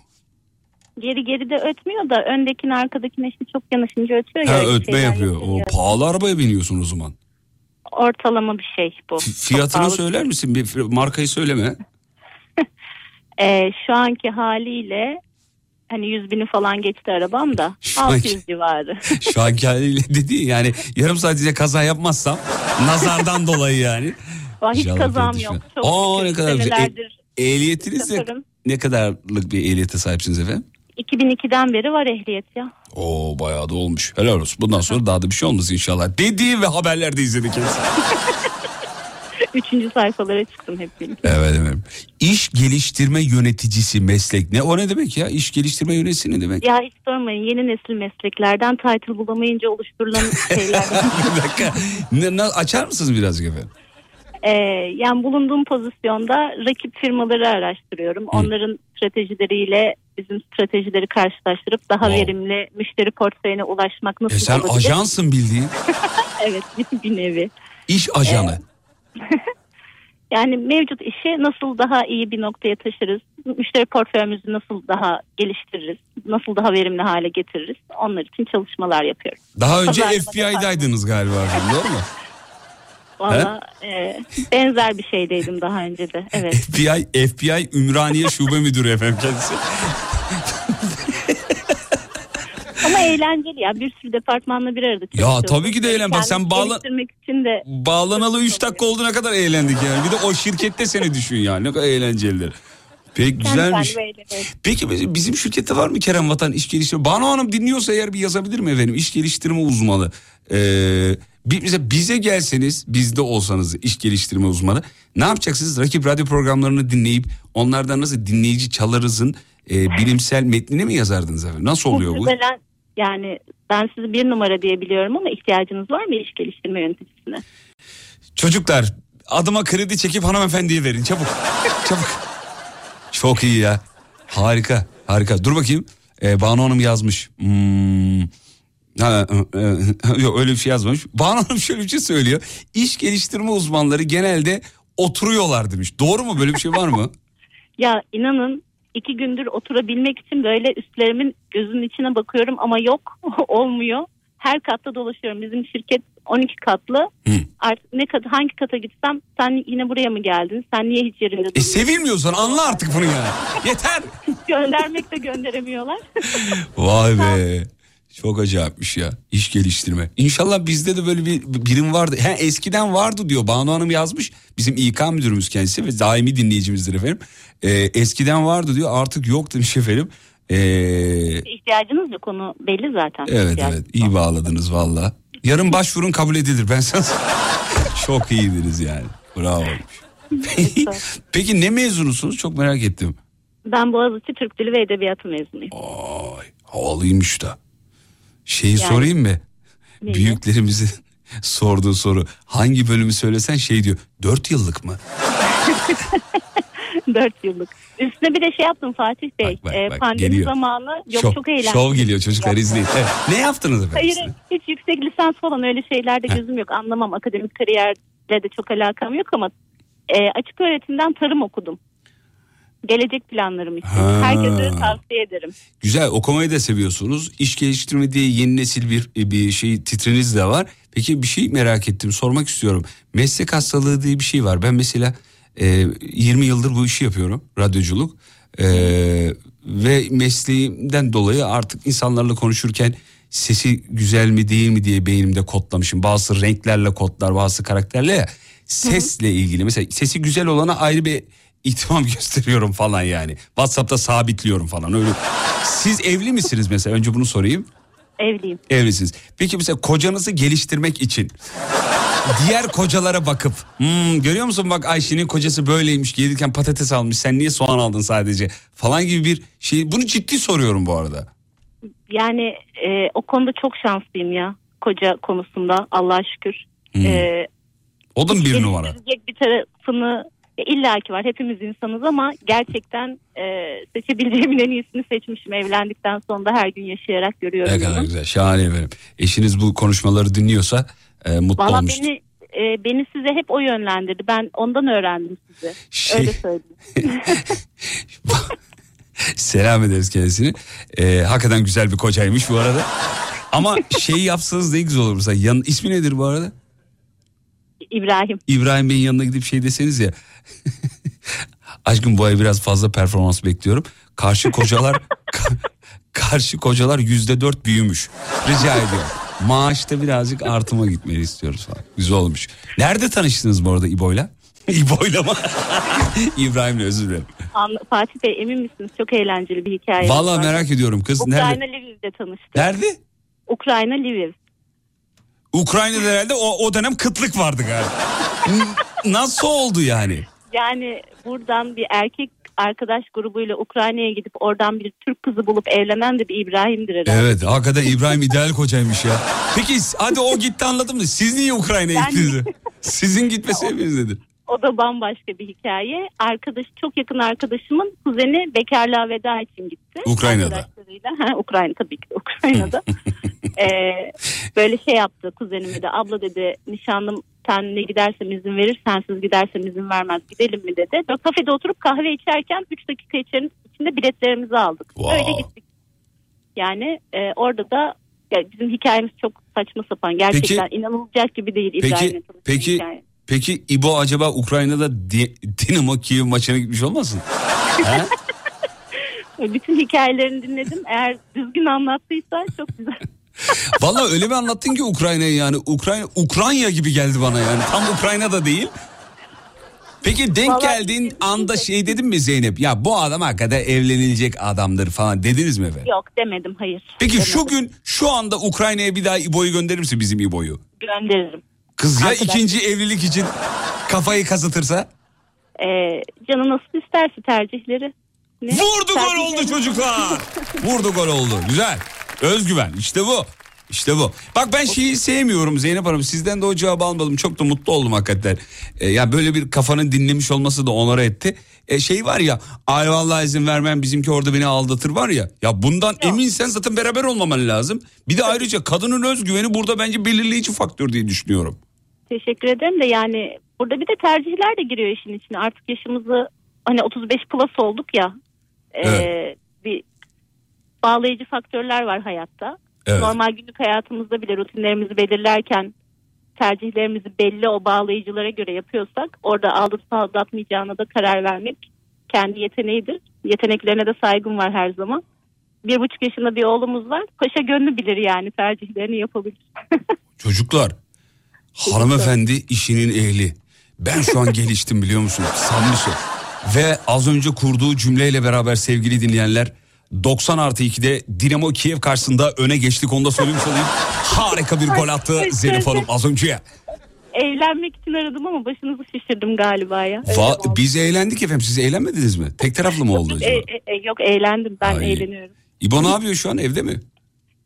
Speaker 11: Geri geri de ötmüyor da öndekine arkadakine işte çok yanaşınca ötüyor
Speaker 1: Ha
Speaker 11: ya.
Speaker 1: ötme yapıyor. O pahalı arabaya biniyorsun o zaman.
Speaker 11: Ortalama bir şey bu.
Speaker 1: Fiyatını söyler misin? Bir markayı söyleme.
Speaker 11: E, şu anki haliyle hani 100 bini falan geçti arabam da
Speaker 1: Şu anki-
Speaker 11: 600 civarı.
Speaker 1: Şu anki haliyle dedi yani yarım saat içinde kaza yapmazsam nazardan dolayı yani.
Speaker 11: Vay, Hiç kazam yok. Çok şükür.
Speaker 1: ne kadar güzel. E- Ehliyetiniz
Speaker 11: sıfırım.
Speaker 1: ne kadarlık bir ehliyete sahipsiniz efendim?
Speaker 11: 2002'den beri var ehliyet ya.
Speaker 1: Oo bayağı da olmuş. Helal olsun. Bundan sonra daha da bir şey olmaz inşallah. Dedi ve haberlerde izledik.
Speaker 11: Üçüncü sayfalara çıktım hep birlikte.
Speaker 1: evet efendim. İş geliştirme yöneticisi meslek. Ne o ne demek ya? İş geliştirme yöneticisi ne demek?
Speaker 11: Ya hiç sormayın yeni nesil mesleklerden title bulamayınca oluşturulan şeylerden.
Speaker 1: bir dakika. Ne, açar mısınız birazcık efendim?
Speaker 11: Ee, yani bulunduğum pozisyonda rakip firmaları araştırıyorum. Onların stratejileriyle bizim stratejileri karşılaştırıp daha
Speaker 1: Wow.
Speaker 11: verimli müşteri portföyüne ulaşmak nasıl
Speaker 1: E sen
Speaker 11: olabilir?
Speaker 1: ajansın bildiğin.
Speaker 11: Evet bir, bir nevi.
Speaker 1: İş ajanı.
Speaker 11: Yani mevcut işi nasıl daha iyi bir noktaya taşırız? Müşteri portföyümüzü nasıl daha geliştiririz? Nasıl daha verimli hale getiririz? Onlar için çalışmalar yapıyoruz.
Speaker 1: Daha önce
Speaker 11: Pazarlama
Speaker 1: FBI'daydınız galiba doğru mu?
Speaker 11: Valla e, benzer bir şeydeydim daha önce de. Evet.
Speaker 1: FBI, FBI Ümraniye Şube Müdürü efendim kendisi.
Speaker 11: Ama eğlenceli ya. Bir sürü departmanla bir arada çalışıyoruz.
Speaker 1: tabii ki de eğlen- Bak sen
Speaker 11: Kendimizi
Speaker 1: bağla-
Speaker 11: geliştirmek için de
Speaker 1: Bağlanalı 3 dakika oldu ne kadar eğlendik yani. Bir de o şirkette seni düşün yani. Ne kadar eğlencelidir. Pek güzelmiş. Peki bizim- şirkette var mı Kerem Vatan iş geliştirme? Banu Hanım dinliyorsa eğer bir yazabilir mi efendim? İş geliştirme uzmanı. Ee, bir, mesela bize gelseniz bizde olsanız iş geliştirme uzmanı ne yapacaksınız? Rakip radyo programlarını dinleyip onlardan nasıl dinleyici çalarızın e, bilimsel metnini mi yazardınız efendim? Nasıl oluyor bu?
Speaker 11: Yani ben sizi bir numara diye biliyorum ama ihtiyacınız var mı iş geliştirme yöneticisine?
Speaker 1: Çocuklar adıma kredi çekip hanımefendiye verin çabuk. çabuk. Çok iyi ya. Harika harika. Dur bakayım. Ee, Banu Hanım yazmış. Hmm. Ha, e, e, yok öyle bir şey yazmamış. Banu Hanım şöyle bir şey söylüyor. İş geliştirme uzmanları genelde oturuyorlar demiş. Doğru mu böyle bir şey var mı?
Speaker 11: Ya inanın iki gündür oturabilmek için böyle üstlerimin gözünün içine bakıyorum ama yok olmuyor. Her katta dolaşıyorum. Bizim şirket 12 katlı.
Speaker 1: Hı.
Speaker 11: Artık ne kat, hangi kata gitsem sen yine buraya mı geldin? Sen niye hiç yerinde
Speaker 1: E sevilmiyorsan anla artık bunu ya. Yeter.
Speaker 11: Göndermek de gönderemiyorlar.
Speaker 1: Vay be. Çok acayipmiş ya. İş geliştirme. İnşallah bizde de böyle bir birim vardı. He, eskiden vardı diyor. Banu Hanım yazmış. Bizim İK müdürümüz kendisi ve daimi dinleyicimizdir efendim. Ee, eskiden vardı diyor. Artık yok demiş efendim. Ee,
Speaker 11: İhtiyacınız yok onu belli zaten.
Speaker 1: evet
Speaker 11: İhtiyacınız
Speaker 1: evet iyi bağladınız valla. Yarın başvurun kabul edilir. Ben sana Çok iyiydiniz yani. Bravo. Peki ne mezunusunuz? Çok merak ettim.
Speaker 11: Ben Boğaziçi Türk Dili ve Edebiyatı mezunuyum.
Speaker 1: Ay havalıymış da. Şeyi
Speaker 11: Yani-
Speaker 1: sorayım mı?
Speaker 11: Neyi?
Speaker 1: Büyüklerimizin sorduğu soru. Hangi bölümü söylesen şey diyor. Dört yıllık mı?
Speaker 11: Dört yıllık. Üstüne bir de şey yaptım Fatih Bey.
Speaker 1: bak,
Speaker 11: Ee,
Speaker 1: bak,
Speaker 11: pandemi
Speaker 1: geliyor.
Speaker 11: zamanı yok
Speaker 1: şov,
Speaker 11: çok eğlendim.
Speaker 1: şov geliyor çocuklar izleyin. Evet. Ne yaptınız efendim?
Speaker 11: Hayır hiç yüksek lisans falan öyle şeylerde
Speaker 1: Heh.
Speaker 11: gözüm yok. Anlamam akademik kariyerle de çok alakam yok ama e, açık öğretimden tarım okudum. Gelecek planlarım için.
Speaker 1: Ha.
Speaker 11: Herkese tavsiye ederim.
Speaker 1: Güzel okumayı da seviyorsunuz. İş geliştirme diye yeni nesil bir bir şey titriniz de var. Peki bir şey merak ettim sormak istiyorum. Meslek hastalığı diye bir şey var. Ben mesela e, 20 yıldır bu işi yapıyorum radyoculuk. E, ve mesleğimden dolayı artık insanlarla konuşurken sesi güzel mi değil mi diye beynimde kodlamışım. Bazı renklerle kodlar bazı karakterle ya. Sesle ilgili mesela sesi güzel olana ayrı bir ihtimam gösteriyorum falan yani. WhatsApp'ta sabitliyorum falan öyle. Siz evli misiniz mesela? Önce bunu sorayım.
Speaker 11: Evliyim.
Speaker 1: Evlisiniz. Peki mesela kocanızı geliştirmek için diğer kocalara bakıp "Hmm, görüyor musun bak Ayşe'nin kocası böyleymiş gelirken patates almış sen niye soğan aldın sadece falan gibi bir şey. Bunu ciddi soruyorum bu arada.
Speaker 11: Yani e, o konuda çok şanslıyım ya. Koca konusunda Allah'a şükür.
Speaker 1: Hmm.
Speaker 11: E,
Speaker 1: O da mı bir numara?
Speaker 11: bir tarafını ya illaki var. Hepimiz insanız ama gerçekten e, seçebileceğimin en iyisini seçmişim. Evlendikten sonra da her gün yaşayarak görüyorum.
Speaker 1: Ne kadar
Speaker 11: bunu.
Speaker 1: güzel şahane efendim. Eşiniz bu konuşmaları dinliyorsa e, mutlu
Speaker 11: Valla
Speaker 1: olmuştur.
Speaker 11: beni e, beni size hep o yönlendirdi. Ben ondan öğrendim sizi.
Speaker 1: Şey-
Speaker 11: Öyle söyleyeyim.
Speaker 1: Selam ederiz kendisini. Ee, hakikaten güzel bir kocaymış bu arada. Ama şeyi yapsanız ne güzel olur. Mesela yan, ismi nedir bu arada?
Speaker 11: İbrahim.
Speaker 1: İbrahim Bey'in yanına gidip şey deseniz ya. Aşkım bu ay biraz fazla performans bekliyorum. Karşı kocalar ka- karşı kocalar yüzde dört büyümüş. Rica ediyorum. Maaşta birazcık artıma gitmeni istiyoruz falan. Güzel olmuş. Nerede tanıştınız bu arada İbo'yla? İbo'yla mı? İbrahim'le özür dilerim.
Speaker 11: Anla- Fatih Bey emin misiniz? Çok eğlenceli bir hikaye.
Speaker 1: Vallahi merak ediyorum kız.
Speaker 11: Ukrayna
Speaker 1: Nerede?
Speaker 11: Lviv'de tanıştık.
Speaker 1: Nerede?
Speaker 11: Ukrayna Lviv.
Speaker 1: Ukrayna'da herhalde o, o dönem kıtlık vardı galiba. Nasıl oldu yani?
Speaker 11: Yani buradan bir erkek arkadaş grubuyla Ukrayna'ya gidip oradan bir Türk kızı bulup evlenen de bir İbrahim'dir herhalde.
Speaker 1: Evet hakikaten İbrahim ideal kocaymış ya. Peki hadi o gitti anladım da siz niye Ukrayna'ya
Speaker 11: Ben-
Speaker 1: gittiniz? Sizin gitme sebebiniz nedir?
Speaker 11: O da bambaşka bir hikaye. Arkadaş çok yakın arkadaşımın kuzeni bekarlığa veda için gitti.
Speaker 1: Ukrayna'da.
Speaker 11: Ha, Ukrayna tabii ki Ukrayna'da. Ee, böyle şey yaptı kuzenime de abla dedi nişanlım senle gidersem izin verir sensiz gidersem izin vermez gidelim mi dedi. Böyle kafede oturup kahve içerken 3 dakika içinde biletlerimizi aldık.
Speaker 1: Wow.
Speaker 11: Öyle gittik. Yani e, orada da ya bizim hikayemiz çok saçma sapan. Gerçekten inanılacak gibi değil
Speaker 1: Peki peki
Speaker 11: hikaye.
Speaker 1: peki İbo acaba Ukrayna'da Di- Dinamo Kiev maçına gitmiş olmasın?
Speaker 11: Bütün hikayelerini dinledim. Eğer düzgün anlattıysa çok güzel.
Speaker 1: Vallahi öyle bir anlattın ki Ukrayna'yı yani Ukrayna Ukrayna gibi geldi bana yani tam Ukrayna'da değil. Peki denk
Speaker 11: Vallahi
Speaker 1: geldiğin anda şey dedin mi Zeynep? Ya bu adam hakikaten evlenilecek adamdır falan dediniz mi efendim?
Speaker 11: Yok demedim hayır.
Speaker 1: Peki
Speaker 11: Demedim.
Speaker 1: şu gün şu anda Ukrayna'ya bir daha İbo'yu gönderir misin bizim İbo'yu?
Speaker 11: gönderirim.
Speaker 1: Kız ya
Speaker 11: Arkadaş-
Speaker 1: ikinci evlilik için kafayı kazıtırsa?
Speaker 11: Ee, canı nasıl isterse tercihleri. Ne?
Speaker 1: Vurdu gol
Speaker 11: Tercihleri-
Speaker 1: oldu çocuklar. Vurdu gol oldu. Güzel. Özgüven işte bu. İşte bu. Bak ben şeyi sevmiyorum Zeynep Hanım. Sizden de o cevabı almadım. Çok da mutlu oldum hakikaten. Ee, ya böyle bir kafanın dinlemiş olması da onara etti. Ee, şey var ya ay vallahi izin vermem bizimki orada beni aldatır var ya. Ya bundan eminsen zaten beraber olmaman lazım. Bir de ayrıca kadının özgüveni burada bence belirleyici faktör diye düşünüyorum.
Speaker 11: Teşekkür ederim de yani burada bir de tercihler de giriyor işin içine. Artık yaşımızı hani 35 plus olduk ya. Ee,
Speaker 1: Evet.
Speaker 11: bir bağlayıcı faktörler var hayatta.
Speaker 1: Evet.
Speaker 11: Normal günlük hayatımızda bile rutinlerimizi belirlerken tercihlerimizi belli o bağlayıcılara göre yapıyorsak orada aldatıp aldatmayacağına da karar vermek kendi yeteneğidir. Yeteneklerine de saygım var her zaman. Bir buçuk yaşında bir oğlumuz var. Paşa gönlü bilir yani tercihlerini yapabilir.
Speaker 1: Çocuklar hanımefendi işinin ehli. Ben şu an geliştim biliyor musunuz? Söylüyorum. Ve az önce kurduğu cümleyle beraber sevgili dinleyenler 90 artı 2'de Dinamo Kiev karşısında öne geçtik onu da söylemiş olayım. Harika bir gol attı Zeynep Hanım az önce.
Speaker 11: Evlenmek için aradım ama başınızı şişirdim galiba ya.
Speaker 1: Va- biz eğlendik efendim siz eğlenmediniz mi? Tek taraflı mı oldu acaba?
Speaker 11: E, e, e, yok eğlendim ben
Speaker 1: Ay.
Speaker 11: eğleniyorum.
Speaker 1: İbo ne yapıyor şu an evde mi?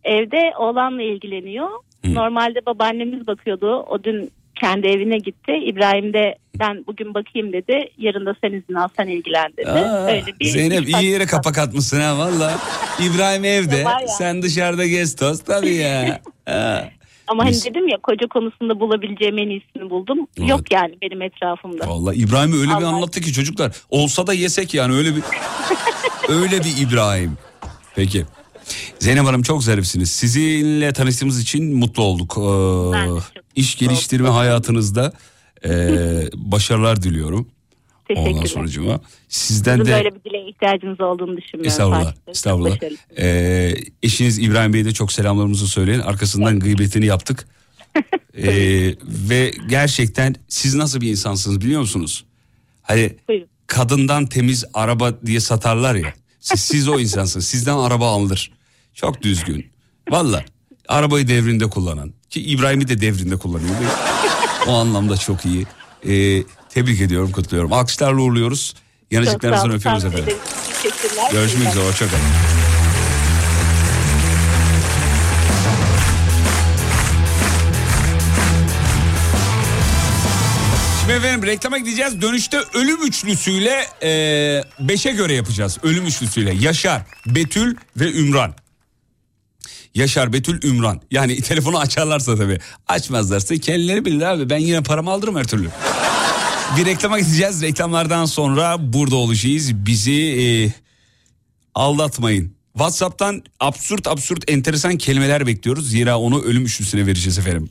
Speaker 11: Evde oğlanla ilgileniyor. Normalde babaannemiz bakıyordu. O dün kendi evine gitti. İbrahim de ben bugün bakayım dedi. Yarın da sen izin al sen ilgilen dedi.
Speaker 1: Aa,
Speaker 11: Öyle bir
Speaker 1: Zeynep iyi yere kapak atmışsın ha valla. İbrahim evde sen dışarıda gez toz tabii ya.
Speaker 11: Ama hani
Speaker 1: Biz-
Speaker 11: dedim ya koca konusunda bulabileceğim en iyisini buldum.
Speaker 1: Evet.
Speaker 11: Yok yani benim etrafımda.
Speaker 1: Vallahi İbrahim öyle bir
Speaker 11: Allah
Speaker 1: anlattı ki çocuklar. Olsa da yesek yani öyle bir öyle bir İbrahim. Peki. Zeynep Hanım çok zarifsiniz. Sizinle tanıştığımız için mutlu olduk. Ee, iş geliştirme hayatınızda e, başarılar diliyorum. Ondan
Speaker 11: Teşekkürler.
Speaker 1: sonucuma. Sizden
Speaker 11: Sizin
Speaker 1: de
Speaker 11: böyle bir dileğe ihtiyacınız olduğunu düşünmüyorum.
Speaker 1: Estağfurullah.
Speaker 11: Bey.
Speaker 1: Estağfurullah. Ee, eşiniz İbrahim Bey'e de çok selamlarımızı söyleyin. Arkasından gıybetini yaptık. Ee, ve gerçekten siz nasıl bir insansınız biliyor musunuz? Hani
Speaker 11: Buyurun.
Speaker 1: kadından temiz araba diye satarlar ya. Siz, siz o insansınız. Sizden araba alınır. Çok düzgün. Valla arabayı devrinde kullanan. Ki İbrahim'i de devrinde kullanıyor. o anlamda çok iyi. Ee, tebrik ediyorum, kutluyorum. Alkışlarla uğurluyoruz. Yanıcıklarınızdan öpüyoruz efendim.
Speaker 11: ederim. Teşekkürler.
Speaker 1: Görüşmek üzere, hoşçakalın. Şimdi efendim reklama gideceğiz. Dönüşte ölüm üçlüsüyle e, beşe göre yapacağız. Ölüm üçlüsüyle. Yaşar, Betül ve Ümran. Yaşar, Betül, Ümran. Yani telefonu açarlarsa tabii. Açmazlarsa kendileri bilir abi. Ben yine paramı alırım her türlü. Bir reklama gideceğiz. Reklamlardan sonra burada olacağız. Bizi e, aldatmayın. WhatsApp'tan absürt absürt enteresan kelimeler bekliyoruz. Zira onu ölüm üçlüsüne vereceğiz efendim.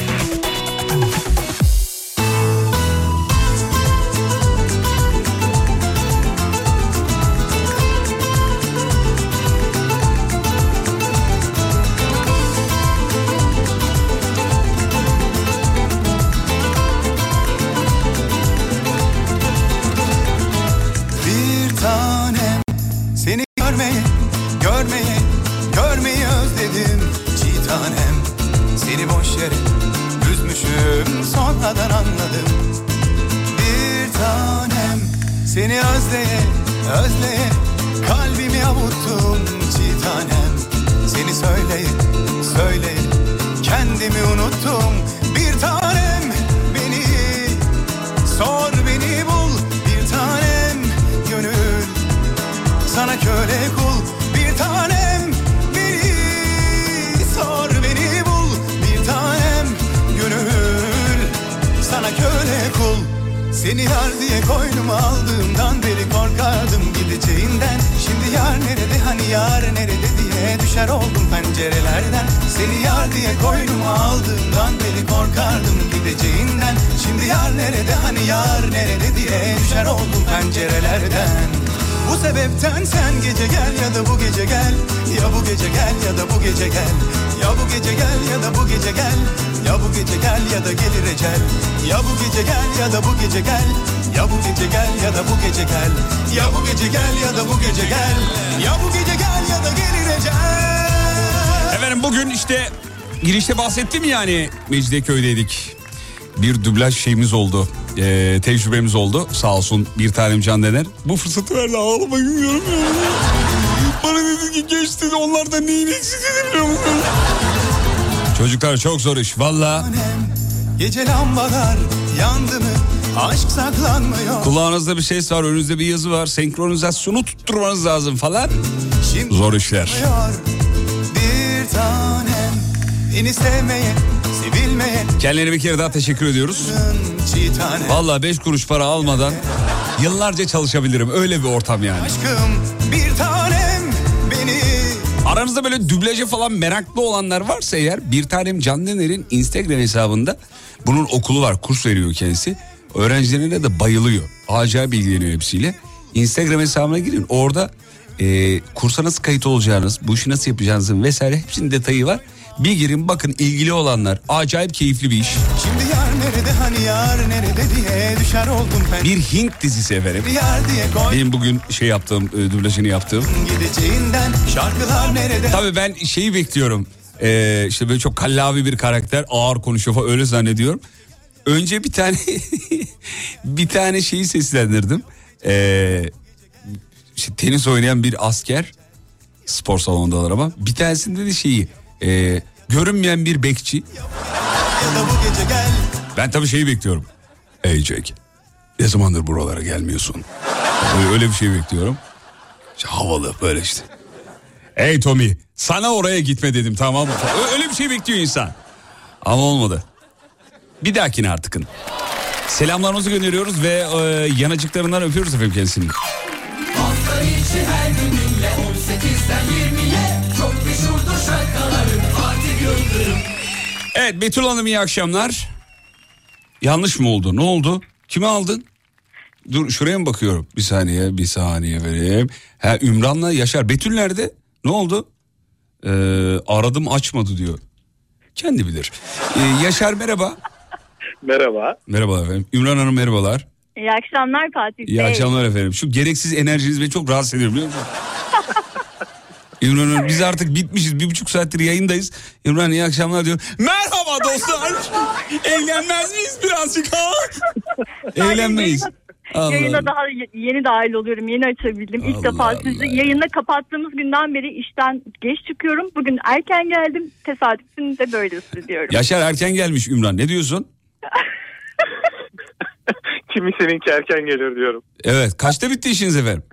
Speaker 2: Tanem. Seni boş yere üzmüşüm sonradan anladım. Bir tanem seni özleye, özleye kalbimi avuttum Çiğ tanem. Seni söyleye, söyleye kendimi unuttum. Bir tanem beni Sor beni bul. Bir tanem gönül Sana köle kul Seni yar diye koynuma aldığımdan beri korkardım gideceğinden. Şimdi yar nerede hani yar nerede diye düşer oldum pencerelerden. Seni yar diye koynuma aldığımdan beri korkardım gideceğinden. Şimdi yar nerede hani yar nerede diye düşer oldum pencerelerden Bu sebepten sen gece gel ya da bu gece gel Ya bu gece gel ya da bu gece gel Ya bu gece gel ya da bu gece gel Ya bu gece gel ya da gelir ecel Ya bu gece gel ya da bu gece gel Ya bu gece gel ya da bu gece gel Ya bu gece gel ya da bu gece gel Ya bu gece gel ya da gelir ecel
Speaker 1: Efendim bugün işte girişte bahsettim yani Mecidiyeköy'deydik. Bir dublaj şeyimiz oldu. Ee, tecrübemiz oldu. Sağ olsun bir tanem Can Dener. Bu fırsatı verdi ağlamak bilmiyorum ya. Bana dedi ki geç dedi onlardan neyin eksik biliyor musun? Çocuklar çok zor iş valla.
Speaker 2: Gece lambalar yandı mı aşk saklanmıyor.
Speaker 1: Kulağınızda bir ses var önünüzde bir yazı var. Senkronizasyonu tutturmanız lazım falan.
Speaker 2: Şimdi
Speaker 1: Zor işler.
Speaker 2: Bir tanem beni sevmeye
Speaker 1: Kendilerine bir kere daha teşekkür ediyoruz. Valla 5 kuruş para almadan yıllarca çalışabilirim. Öyle bir ortam yani.
Speaker 2: Aşkım bir tanem beni
Speaker 1: Aranızda böyle dublaja falan meraklı olanlar varsa eğer bir tanem Can Dener'in Instagram hesabında bunun okulu var kurs veriyor kendisi. Öğrencilerine de bayılıyor. Acayip ilgileniyor hepsiyle. Instagram hesabına girin orada e, kursa nasıl kayıt olacağınız, bu işi nasıl yapacağınızın vesaire hepsinin detayı var. Bir girin bakın ilgili olanlar acayip keyifli bir iş.
Speaker 2: Şimdi yar nerede hani yar nerede diye düşer oldum ben.
Speaker 1: Bir Hint dizisi efendim.
Speaker 2: Bir yar diye koy
Speaker 1: Benim bugün şey yaptığım, e, dublajını yaptığım.
Speaker 2: gideceğinden şarkılar nerede?
Speaker 1: Tabii ben şeyi bekliyorum. Ee, işte böyle çok kallavi bir karakter ağır konuşuyor falan öyle zannediyorum. Önce bir tane bir tane şeyi seslendirdim. Ee, işte tenis oynayan bir asker spor salonundalar ama bir tanesinde de şeyi e, görünmeyen bir bekçi. Ben tabii şeyi bekliyorum. Ey Jack ne zamandır buralara gelmiyorsun? Öyle, bir şey bekliyorum. İşte havalı böyle işte. Hey Tommy sana oraya gitme dedim tamam mı? Öyle bir şey bekliyor insan. Ama olmadı. Bir dahakine artıkın. Selamlarımızı gönderiyoruz ve e, yanacıklarından öpüyoruz efendim kendisini.
Speaker 6: Hafta içi her gününle 18'den 20'ye Çok Fatih Yıldırım
Speaker 1: Evet Betül Hanım iyi akşamlar. Yanlış mı oldu? Ne oldu? Kimi aldın? Dur şuraya mı bakıyorum? Bir saniye bir saniye vereyim. Ha Ümran'la Yaşar. Betül nerede? Ne oldu? Ee, aradım açmadı diyor. Kendi bilir. Ee, Yaşar merhaba.
Speaker 12: Merhaba.
Speaker 1: Merhaba efendim. Ümran Hanım merhabalar.
Speaker 11: İyi akşamlar Fatih
Speaker 1: İyi
Speaker 11: Bey.
Speaker 1: akşamlar efendim. Şu gereksiz enerjiniz beni çok rahatsız ediyor biliyor musun? İmran Hanım biz artık bitmişiz. Bir buçuk saattir yayındayız. İmran iyi akşamlar diyor. Merhaba dostlar. Eğlenmez miyiz birazcık ha? Eğlenmeyiz. Allah
Speaker 11: Yayına
Speaker 1: Allah.
Speaker 11: daha yeni dahil oluyorum. Yeni açabildim. İlk
Speaker 1: Allah
Speaker 11: defa sizi yayında kapattığımız günden beri işten geç çıkıyorum. Bugün erken geldim. Tesadüfün de böylesi diyorum.
Speaker 1: Yaşar erken gelmiş Ümran. Ne diyorsun?
Speaker 12: Kimi seninki erken gelir diyorum.
Speaker 1: Evet. Kaçta bitti işiniz efendim?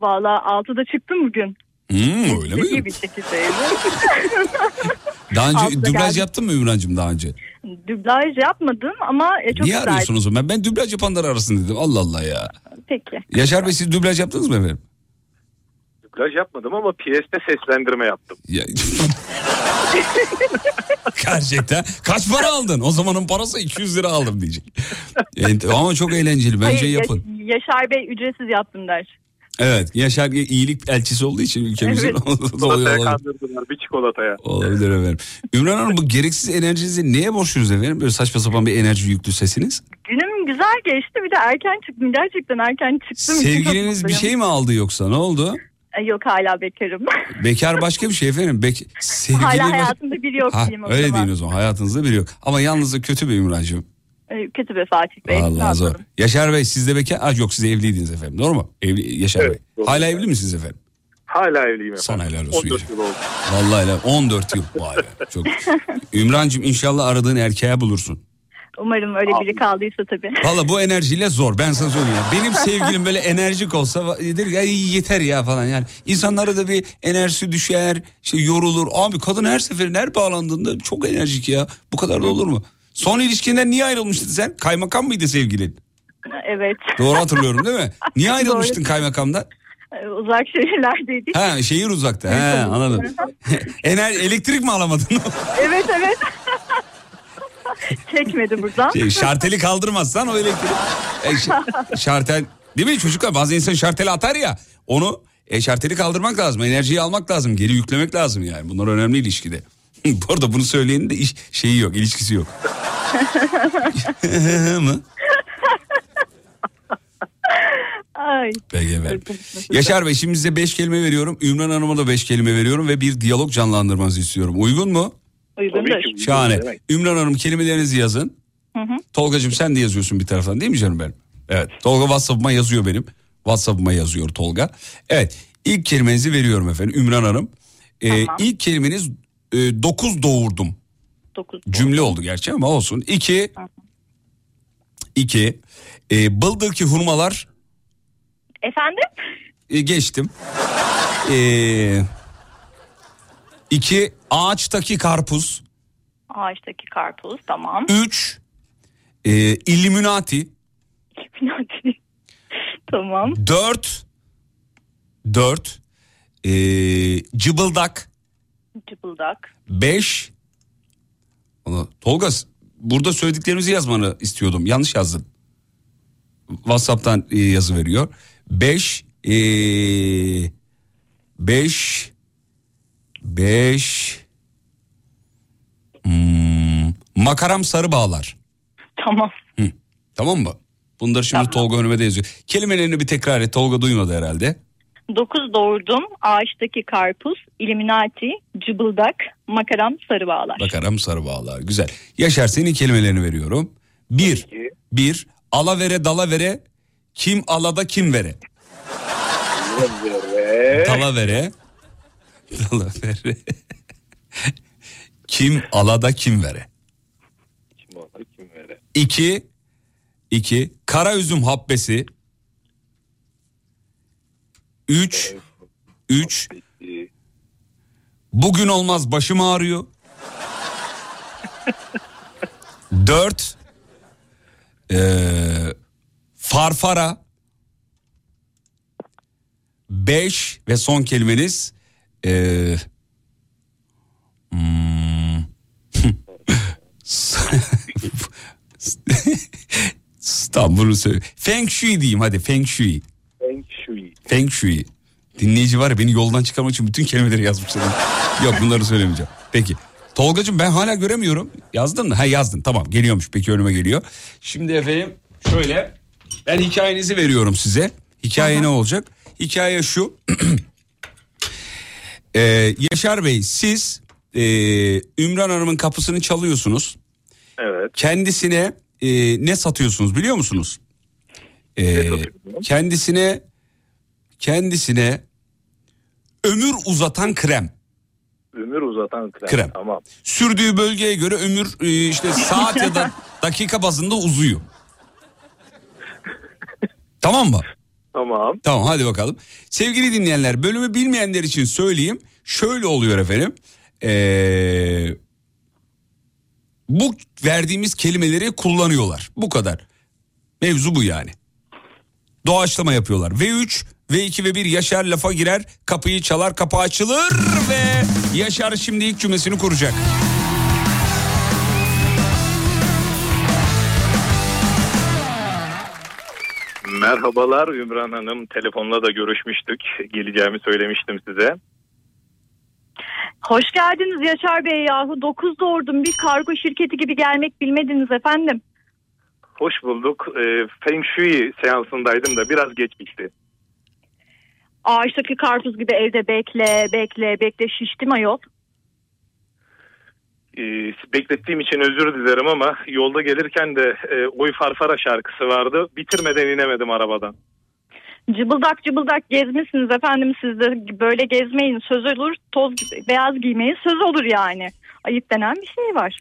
Speaker 11: Valla 6'da çıktım bugün.
Speaker 1: Hmm, öyle
Speaker 11: İyi
Speaker 1: mi?
Speaker 11: bir şekilde.
Speaker 1: Daha önce
Speaker 11: Altıda
Speaker 1: dublaj
Speaker 11: geldim.
Speaker 1: yaptın mı Ümrancığım daha önce?
Speaker 11: Dublaj yapmadım ama e, çok
Speaker 1: Niye
Speaker 11: güzel.
Speaker 1: arıyorsun o zaman? Ben dublaj yapanları arasın dedim. Allah Allah ya.
Speaker 11: Peki.
Speaker 1: Yaşar Bey siz dublaj yaptınız mı efendim?
Speaker 12: Dublaj yapmadım ama PS'te seslendirme yaptım.
Speaker 1: Ya... Gerçekten. Kaç para aldın? O zamanın parası 200 lira aldım diyecek. Evet, ama çok eğlenceli. Bence
Speaker 11: Hayır,
Speaker 1: yapın.
Speaker 11: Yaş- Yaşar Bey ücretsiz yaptım der.
Speaker 1: Evet. Yaşar iyilik elçisi olduğu için ülkemizin
Speaker 11: Evet.
Speaker 1: oluyor,
Speaker 12: Çikolataya
Speaker 1: olabilir.
Speaker 12: kandırdılar bir çikolataya.
Speaker 1: olabilir efendim. Ümran Hanım bu gereksiz enerjinizi neye borçluyuz efendim? Böyle saçma sapan bir enerji yüklü sesiniz.
Speaker 11: Günüm güzel geçti bir de erken çıktım. Gerçekten erken çıktım.
Speaker 1: Sevgiliniz bir şey mi aldı yoksa? Ne oldu?
Speaker 11: E, Yok hala bekarım.
Speaker 1: Bekar başka bir şey efendim. Bek sevgili
Speaker 11: hala hayatımda biri yok
Speaker 1: Ha,
Speaker 11: diyeyim o
Speaker 1: öyle
Speaker 11: zaman.
Speaker 1: deyin o zaman. Hayatınızda biri yok. Ama yalnızlık kötü bir Ümrancığım.
Speaker 11: E, Kötü be Fatih Bey. Ne
Speaker 1: Allah zor. Yaşar Bey siz de bekar... Aa, yok siz evliydiniz efendim. Doğru mu? Evli, Yaşar
Speaker 12: Evet,
Speaker 1: Bey.
Speaker 12: doğru.
Speaker 1: Hala evli misiniz efendim?
Speaker 12: Hala evliyim efendim.
Speaker 1: Sana helal olsun
Speaker 12: 14
Speaker 1: ya.
Speaker 12: yıl oldu.
Speaker 1: Vallahi helal. 14 yıl. Vay be. Çok. Ümrancığım inşallah aradığın erkeğe bulursun.
Speaker 11: Umarım öyle biri kaldıysa tabii.
Speaker 1: Valla bu enerjiyle zor ben sana söyleyeyim. ya. Benim sevgilim böyle enerjik olsa der "Ay, yeter ya falan yani. İnsanlara da bir enerjisi düşer, işte yorulur. Abi kadın her seferin her bağlandığında çok enerjik ya. Bu kadar da olur mu? Son ilişkinden niye ayrılmıştın sen? Kaymakam mıydı sevgilin?
Speaker 11: Evet.
Speaker 1: Doğru hatırlıyorum değil mi? Niye ayrılmıştın kaymakamdan?
Speaker 11: E, Uzak şehirlerdeydik.
Speaker 1: Ha şehir uzakta. He anladım. Ener elektrik mi alamadın?
Speaker 11: evet evet. Çekmedi buradan.
Speaker 1: Şey, şarteli kaldırmazsan o elektrik. E, şartel değil mi çocuklar bazı insan şarteli atar ya onu e, şarteli kaldırmak lazım enerjiyi almak lazım geri yüklemek lazım yani bunlar önemli ilişkide. Bu arada bunu söyleyenin de iş, şeyi yok ilişkisi yok. mı?
Speaker 11: Ay.
Speaker 1: Peki efendim. Yaşar Bey şimdi size beş kelime veriyorum. Ümran Hanım'a da beş kelime veriyorum ve bir diyalog canlandırmanızı istiyorum. Uygun mu?
Speaker 13: Uygundur.
Speaker 1: Şahane. Ümran Hanım kelimelerinizi yazın.
Speaker 13: Hı hı.
Speaker 1: Tolgacığım sen de yazıyorsun bir taraftan değil mi canım benim? Evet. Tolga WhatsApp'ıma yazıyor benim. WhatsApp'ıma yazıyor Tolga. Evet. İlk kelimenizi veriyorum efendim Ümran Hanım. Ee,
Speaker 13: Tamam.
Speaker 1: İlk kelimeniz 9 doğurdum.
Speaker 13: 9.
Speaker 1: Cümle oldu gerçi ama olsun. İki. iki. E, bıldırki hurmalar
Speaker 13: Efendim?
Speaker 1: e, geçtim. E, iki. Ağaçtaki karpuz.
Speaker 13: Ağaçtaki karpuz tamam.
Speaker 1: Üç. E, Illuminati.
Speaker 13: tamam.
Speaker 1: Dört. Dört. E, cıbıldak. Beş. Onu, Tolga burada söylediklerimizi yazmanı istiyordum. Yanlış yazdın. WhatsApp'tan e, yazı veriyor. Beş. E, beş. Beş. Hmm, makaram sarı bağlar.
Speaker 13: Tamam.
Speaker 1: Hı, tamam mı? Bunları şimdi Tolga önüme de yazıyor. Kelimelerini bir tekrar et. Tolga duymadı herhalde.
Speaker 13: 9 doğurdum. Ağaçtaki karpuz, Illuminati, cıbıldak, makaram, sarı bağlar.
Speaker 1: Makaram sarı bağlar. Güzel. Yaşar senin kelimelerini veriyorum. Bir. Bir. Alavere dalavere. Kim alada kim vere. Dalavere. Dalavere. kim alada kim vere.
Speaker 12: Kim olur kim verir?
Speaker 1: İki. iki. Kara üzüm habbesi. Üç. Üç. Bugün olmaz başım ağrıyor. Dört. Ee, farfara. Beş ve son kelimeniz. Ee, hmm, bunu söyle. Feng Shui diyeyim hadi Feng Shui.
Speaker 12: Shui.
Speaker 1: Feng Shui. Dinleyici var ya beni yoldan çıkarmak için bütün kelimeleri yazmışlar. Yok bunları söylemeyeceğim. Peki. Tolgacığım ben hala göremiyorum. Yazdın mı? Ha yazdın tamam geliyormuş peki önüme geliyor. Şimdi efendim şöyle ben hikayenizi veriyorum size. Hikaye ne olacak? Hikaye şu. Ee, Yaşar Bey siz e, Ümran Hanım'ın kapısını çalıyorsunuz.
Speaker 12: Evet.
Speaker 1: Kendisine e, ne satıyorsunuz biliyor musunuz? Ee, kendisine kendisine ömür uzatan krem.
Speaker 12: Ömür uzatan krem.
Speaker 1: Krem.
Speaker 12: Tamam.
Speaker 1: Sürdüğü bölgeye göre ömür e, işte saat ya da dakika bazında uzuyor. tamam mı?
Speaker 12: Tamam.
Speaker 1: Tamam hadi bakalım. Sevgili dinleyenler bölümü bilmeyenler için söyleyeyim. Şöyle oluyor efendim. Ee, bu verdiğimiz kelimeleri kullanıyorlar. Bu kadar. Mevzu bu yani. Doğaçlama yapıyorlar. V3, V2 ve 1 Yaşar lafa girer. Kapıyı çalar kapı açılır ve Yaşar şimdi ilk cümlesini kuracak.
Speaker 12: Merhabalar Ümran Hanım. Telefonla da görüşmüştük. Geleceğimi söylemiştim size.
Speaker 13: Hoş geldiniz Yaşar Bey yahu. 9 doğurdum. Bir kargo şirketi gibi gelmek bilmediniz efendim.
Speaker 12: Hoş bulduk. Ee, Feng Shui seansındaydım da biraz geç bitti.
Speaker 13: Ağaçtaki karpuz gibi evde bekle, bekle, bekle şiştim ayol.
Speaker 12: Ee, beklettiğim için özür dilerim ama yolda gelirken de e, Oy Farfara şarkısı vardı. Bitirmeden inemedim arabadan.
Speaker 13: Cıbıldak cıbıldak gezmişsiniz efendim siz de böyle gezmeyin söz olur toz beyaz giymeyin söz olur yani. Ayıp denen bir şey var.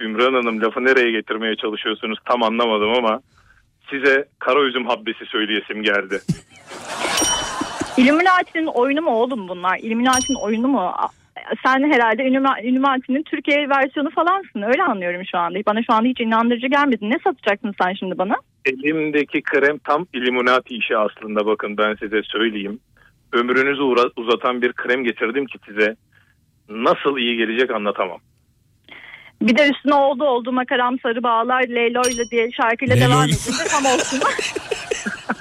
Speaker 12: Ümran Hanım lafı nereye getirmeye çalışıyorsunuz tam anlamadım ama size kara üzüm habbesi söyleyesim geldi.
Speaker 13: Illuminati'nin oyunu mu oğlum bunlar? Illuminati'nin oyunu mu? Sen herhalde Illuminati'nin Türkiye versiyonu falansın. Öyle anlıyorum şu anda. Bana şu anda hiç inandırıcı gelmedi. Ne satacaksın sen şimdi bana?
Speaker 12: Elimdeki krem tam Illuminati işi aslında bakın ben size söyleyeyim. Ömrünüzü uzatan bir krem getirdim ki size nasıl iyi gelecek anlatamam.
Speaker 13: Bir de üstüne oldu oldu makaram sarı bağlar Leylo'yla diye şarkıyla
Speaker 12: Leylo-
Speaker 13: devam edince tam olsun.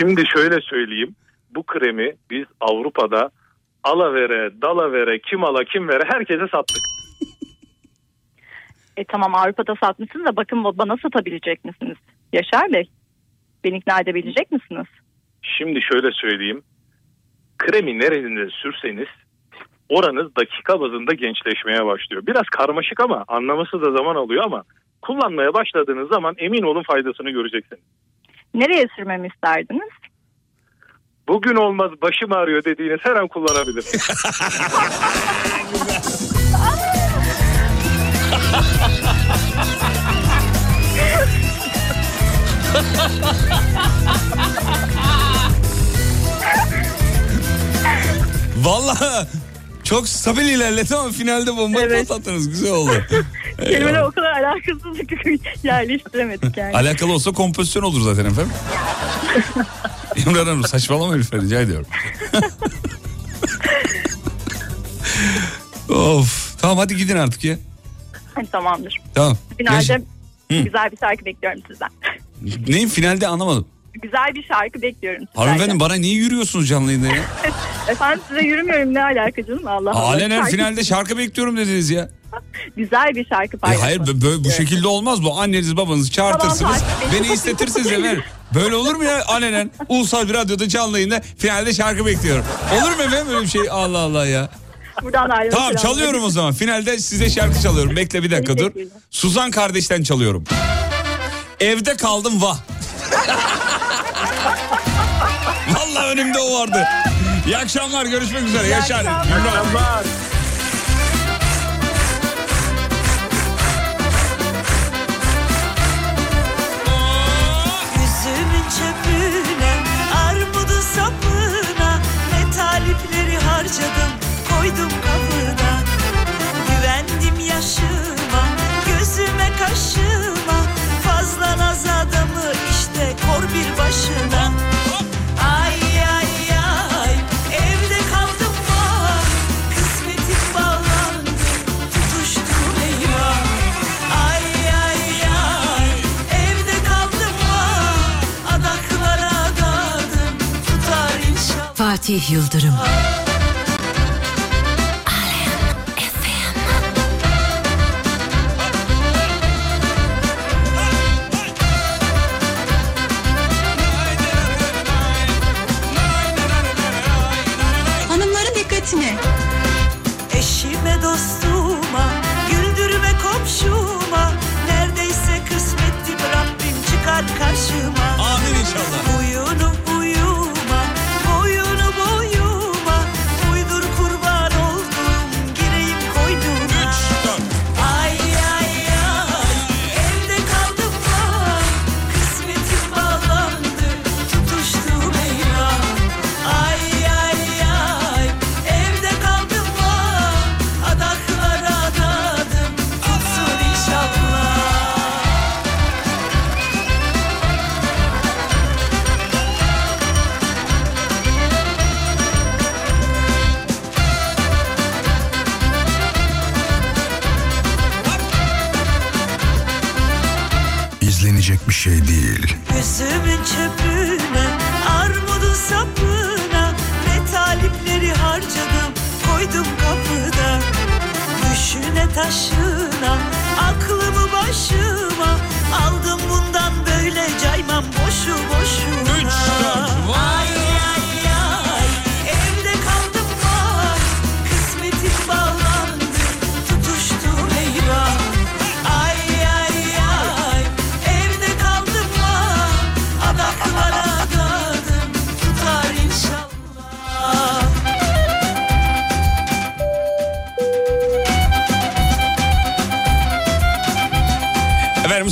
Speaker 12: Şimdi şöyle söyleyeyim. Bu kremi biz Avrupa'da alavere, dalavere, kim ala kim vere herkese sattık.
Speaker 13: e tamam Avrupa'da satmışsınız da bakın bana satabilecek misiniz? Yaşar Bey. Beni ikna edebilecek misiniz?
Speaker 12: Şimdi şöyle söyleyeyim. Kremi nerede sürseniz oranız dakika bazında gençleşmeye başlıyor. Biraz karmaşık ama anlaması da zaman alıyor ama kullanmaya başladığınız zaman emin olun faydasını göreceksiniz.
Speaker 13: Nereye sürmemi isterdiniz?
Speaker 12: Bugün olmaz başım ağrıyor dediğiniz her an kullanabilirsiniz.
Speaker 1: Vallahi çok stabil ilerledi ama finalde bombayı patlattınız. Güzel oldu.
Speaker 13: Kelimeler o kadar alakasız yerleştiremedik yani.
Speaker 1: Alakalı olsa kompozisyon olur zaten efendim. İmran Hanım saçmalama lütfen rica ediyorum. of tamam hadi gidin artık ya.
Speaker 13: Hani tamamdır.
Speaker 1: Tamam.
Speaker 13: Finalde.
Speaker 1: Hı.
Speaker 13: güzel bir şarkı bekliyorum sizden.
Speaker 1: Neyin finalde anlamadım.
Speaker 13: Güzel bir şarkı bekliyorum.
Speaker 1: Hanımefendi bana niye yürüyorsunuz canlı yayında ya?
Speaker 13: Efendim size yürümüyorum ne alaka canım Allah Allah.
Speaker 1: Alenen
Speaker 13: Şarkı-
Speaker 1: finalde şarkı bekliyorum dediniz ya.
Speaker 13: Güzel bir şarkı
Speaker 1: E
Speaker 13: paylaşmak
Speaker 1: hayır bö- böyle bu şekilde olmaz bu. Anneniz babanızı çağırtırsınız.
Speaker 13: Tamam,
Speaker 1: beni istetirsiniz efendim. Böyle olur mu ya alenen? Ulusal bir radyoda canlı yayında finalde şarkı bekliyorum. Olur mu efendim öyle bir şey? Allah Allah ya.
Speaker 13: Buradan ayrılmak
Speaker 1: Tamam çalıyorum o zaman. Finalde size şarkı çalıyorum. Bekle bir dakika dur. Suzan kardeşten çalıyorum. Evde kaldım vah. Vallahi önümde o vardı. İyi akşamlar görüşmek üzere. Yaşar.
Speaker 14: Çöpüne, armudun sapına Ne talipleri harcadım, koydum kapına Güvendim yaşıma, gözüme kaşıma Fazla naz adamı bir Ay ay ay, evde kaldım var Kısmetim bağlandı, tutuştum eyvah. Ay ay ay, evde kaldım var Adaklara adadım, tutar inşallah.
Speaker 5: Fatih Yıldırım.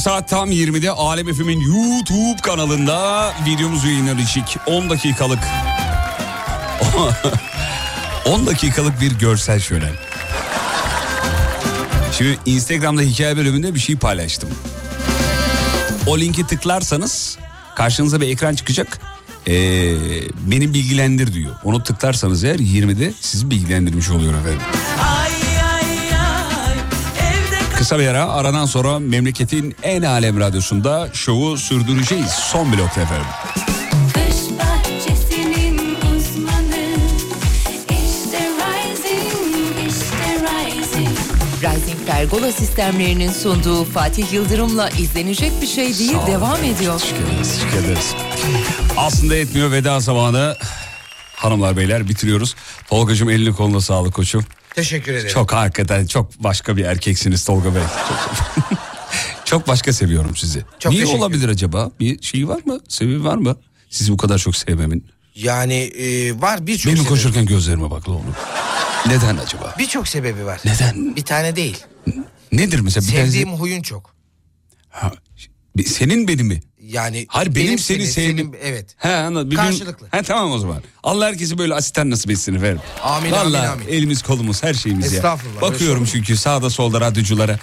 Speaker 1: Saat tam 20'de Alem FM'in YouTube kanalında videomuz yayınlanacak. 10 dakikalık 10 dakikalık bir görsel şölen. Şimdi Instagram'da hikaye bölümünde bir şey paylaştım. O linki tıklarsanız karşınıza bir ekran çıkacak. Ee, beni bilgilendir diyor. Onu tıklarsanız eğer 20'de sizi bilgilendirmiş oluyor efendim. Kısa bir ara aradan sonra memleketin en alem radyosunda şovu sürdüreceğiz. Son blokta efendim.
Speaker 10: Uzmanı İşte Rising, işte Rising
Speaker 8: Rising Pergola sistemlerinin sunduğu Fatih Yıldırım'la izlenecek bir şey değil devam ediyor.
Speaker 1: Teşekkür ederiz. Aslında etmiyor veda zamanı. Hanımlar beyler bitiriyoruz. Tolgacığım eline koluna sağlık koçum.
Speaker 15: Teşekkür ederim.
Speaker 1: Çok hakikaten çok başka bir erkeksiniz Tolga Bey. Çok, çok başka seviyorum sizi.
Speaker 15: Çok
Speaker 1: Niye olabilir acaba? Bir şey var mı? Sebebi var mı? Sizi bu kadar çok sevmemin.
Speaker 15: Yani e, var birçok
Speaker 1: Benim
Speaker 15: sebebi.
Speaker 1: konuşurken gözlerime bak oğlum. Neden acaba?
Speaker 15: Birçok sebebi var.
Speaker 1: Neden?
Speaker 15: Bir tane değil.
Speaker 1: Nedir mesela? Bir
Speaker 15: Sevdiğim huyun çok.
Speaker 1: Senin benim mi?
Speaker 15: Yani
Speaker 1: Hayır benim, seni
Speaker 15: seni-
Speaker 1: sevdim.
Speaker 15: senin- evet.
Speaker 1: He anladım. Bir gün-
Speaker 15: Karşılıklı.
Speaker 1: He tamam o zaman. Allah herkese böyle asistan nasip etsin efendim.
Speaker 15: Amin,
Speaker 1: Vallahi
Speaker 15: amin, amin.
Speaker 1: elimiz kolumuz her şeyimiz ya.
Speaker 15: Estağfurullah,
Speaker 1: Bakıyorum
Speaker 15: estağfurullah.
Speaker 1: çünkü sağda solda radyoculara.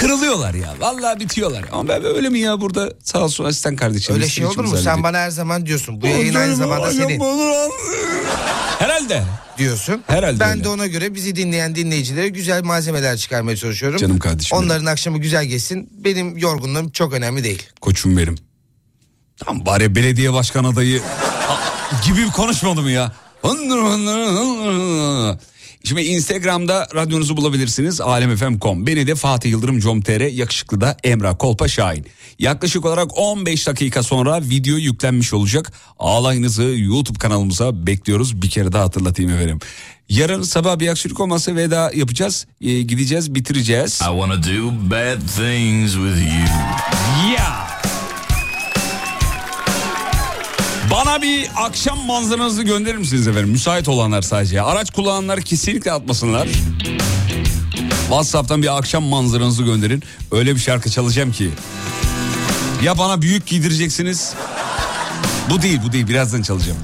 Speaker 1: Kırılıyorlar ya. Vallahi bitiyorlar. Ama ben öyle mi ya burada sağ olsun asistan kardeşim.
Speaker 15: Öyle şey olur mu? Sen bana her zaman diyorsun. Bu yayın aynı zamanda senin.
Speaker 1: Herhalde.
Speaker 15: Diyorsun.
Speaker 1: Herhalde
Speaker 15: Ben
Speaker 1: öyle.
Speaker 15: de ona göre bizi dinleyen dinleyicilere güzel malzemeler çıkarmaya çalışıyorum.
Speaker 1: Canım kardeşim
Speaker 15: Onların akşamı güzel geçsin. Benim yorgunluğum çok önemli değil.
Speaker 1: Koçum benim. Tam bari belediye başkan adayı gibi konuşmadım ya. Şimdi Instagram'da radyonuzu bulabilirsiniz alemfm.com. Beni de Fatih Yıldırım com.tr yakışıklı da Emrah Kolpa Şahin. Yaklaşık olarak 15 dakika sonra video yüklenmiş olacak. Ağlayınızı YouTube kanalımıza bekliyoruz. Bir kere daha hatırlatayım efendim. Yarın sabah bir aksilik olmazsa veda yapacağız. Ee, gideceğiz bitireceğiz. I
Speaker 6: wanna do bad things with you.
Speaker 1: Yeah. Bana bir akşam manzaranızı gönderir misiniz efendim? Müsait olanlar sadece. Araç kullananlar kesinlikle atmasınlar. WhatsApp'tan bir akşam manzaranızı gönderin. Öyle bir şarkı çalacağım ki. Ya bana büyük giydireceksiniz. Bu değil bu değil birazdan çalacağım.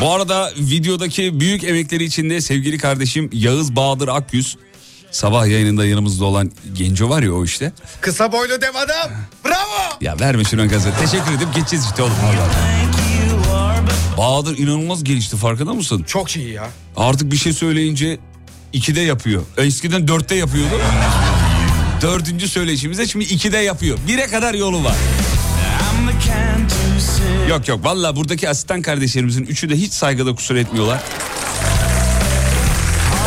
Speaker 1: Bu arada videodaki büyük emekleri içinde sevgili kardeşim Yağız Bahadır Akyüz. Sabah yayınında yanımızda olan Genco var ya o işte.
Speaker 15: Kısa boylu dev adam. Bravo.
Speaker 1: Ya verme şunu gazı. Teşekkür edip geçeceğiz işte oğlum. Bahadır inanılmaz gelişti farkında mısın?
Speaker 15: Çok iyi ya.
Speaker 1: Artık bir şey söyleyince ikide yapıyor. Eskiden dörtte yapıyordu. Dördüncü söyleyişimizde şimdi ikide yapıyor. Bire kadar yolu var. Yok yok valla buradaki asistan kardeşlerimizin üçü de hiç saygıda kusur etmiyorlar.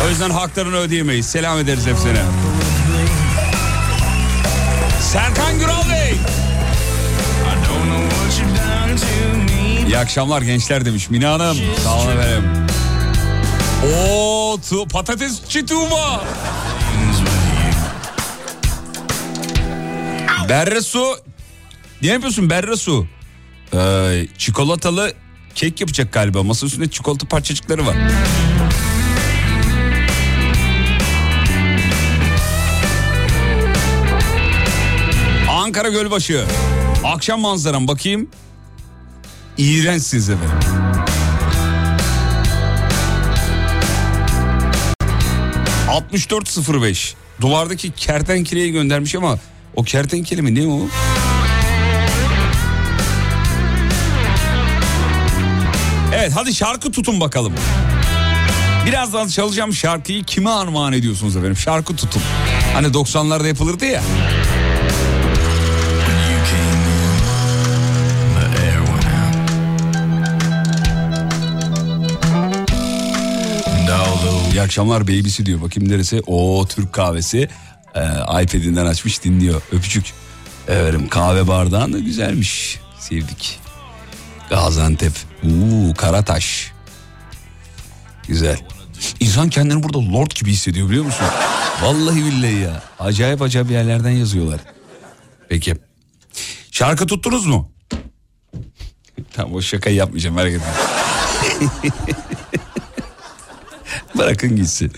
Speaker 1: O yüzden haklarını ödeyemeyiz. Selam ederiz hepsine. Serkan Güral Bey. İyi akşamlar gençler demiş Mina Hanım. Sağ olun efendim. Oo, tu, patatesçi Tuğba. Berre su. Ne yapıyorsun Berre su? Ee, çikolatalı kek yapacak galiba. Masa üstünde çikolata parçacıkları var. Ankara Gölbaşı. Akşam manzaram bakayım. İğrençsiniz efendim. ...6405... ...duvardaki kertenkeleyi göndermiş ama... ...o kertenkele mi ne o? Evet hadi şarkı tutun bakalım. Birazdan çalacağım şarkıyı kime armağan ediyorsunuz efendim? Şarkı tutun. Hani 90'larda yapılırdı ya. İyi akşamlar babysi diyor. Bakayım neresi? O Türk kahvesi. Ee, iPad'inden açmış dinliyor. Öpücük. Efendim kahve bardağın da güzelmiş. Sevdik. Gaziantep. Uuu Karataş. Güzel. İnsan kendini burada lord gibi hissediyor biliyor musun? Vallahi billahi ya. Acayip acayip yerlerden yazıyorlar. Peki. Şarkı tuttunuz mu? tamam o şakayı yapmayacağım merak etme. Bırakın gitsin.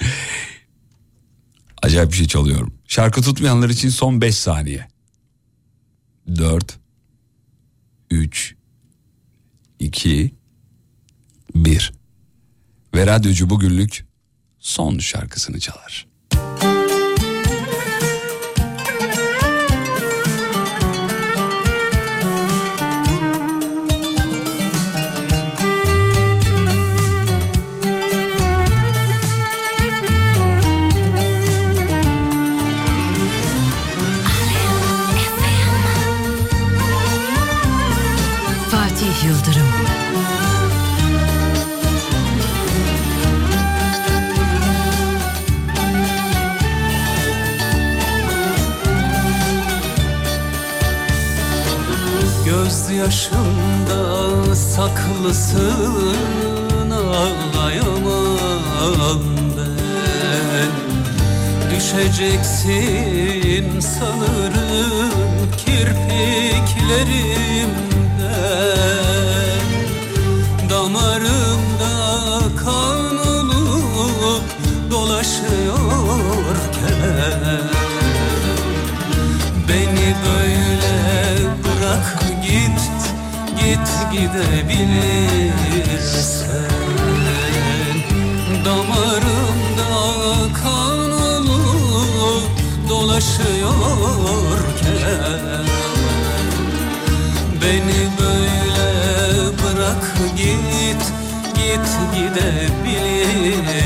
Speaker 1: Acayip bir şey çalıyorum. Şarkı tutmayanlar için son 5 saniye. 4 3 2 1 Ve radyocu bugünlük son şarkısını çalar.
Speaker 6: Göz yaşında saklısın ağlayamam ben. Düşeceksin sanırım kirpiklerimden. Damarımda kan olup dolaşıyorken Beni Git gidebilirsen Damarımda kan dolaşıyorken Beni böyle bırak git Git gidebilirsen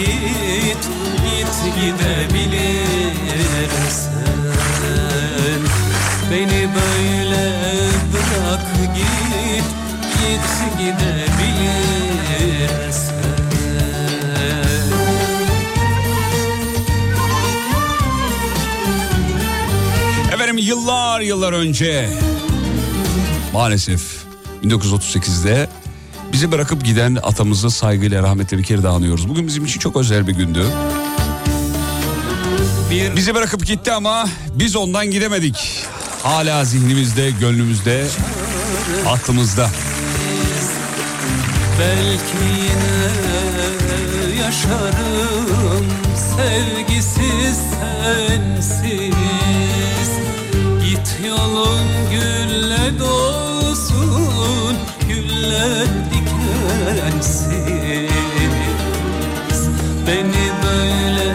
Speaker 6: git Git gidebilirsen Beni böyle bırak git Git gidebilirsen
Speaker 1: Efendim yıllar yıllar önce maalesef 1938'de bizi bırakıp giden atamızı saygıyla rahmetle bir kere daha anıyoruz. Bugün bizim için çok özel bir gündü. Bizi bırakıp gitti ama biz ondan gidemedik. Hala zihnimizde, gönlümüzde, aklımızda.
Speaker 6: Belki yine yaşarım sevgisiz sensiz Git yolun gülle dolsun güller dikensiz Beni böyle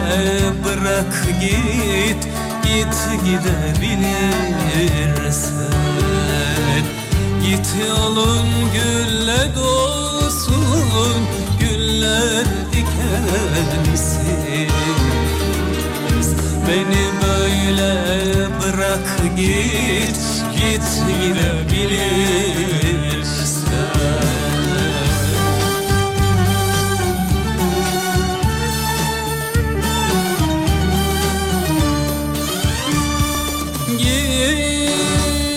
Speaker 6: bırak git git gidebilirsen Git yolun gülle dolsun güller dikensiz Beni böyle bırak git git gidebilirsen Git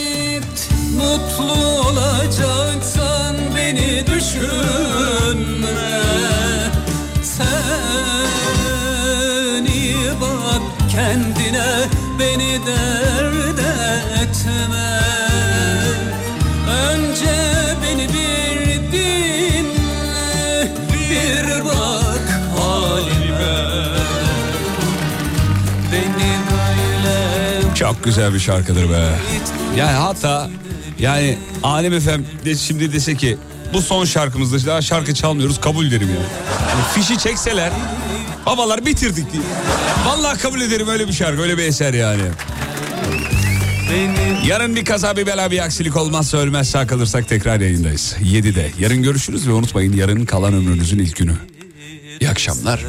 Speaker 6: mutlu olacaksan beni düşünme. Sen bak kendine beni dert etme
Speaker 1: güzel bir şarkıdır be. Yani hatta yani Alem Efem de şimdi dese ki bu son şarkımızda daha şarkı çalmıyoruz kabul derim ya. Yani fişi çekseler babalar bitirdik diye. Vallahi kabul ederim öyle bir şarkı öyle bir eser yani. Yarın bir kaza bir bela bir aksilik olmazsa ölmezse kalırsak tekrar yayındayız. 7'de. Yarın görüşürüz ve unutmayın yarın kalan ömrünüzün ilk günü. İyi akşamlar.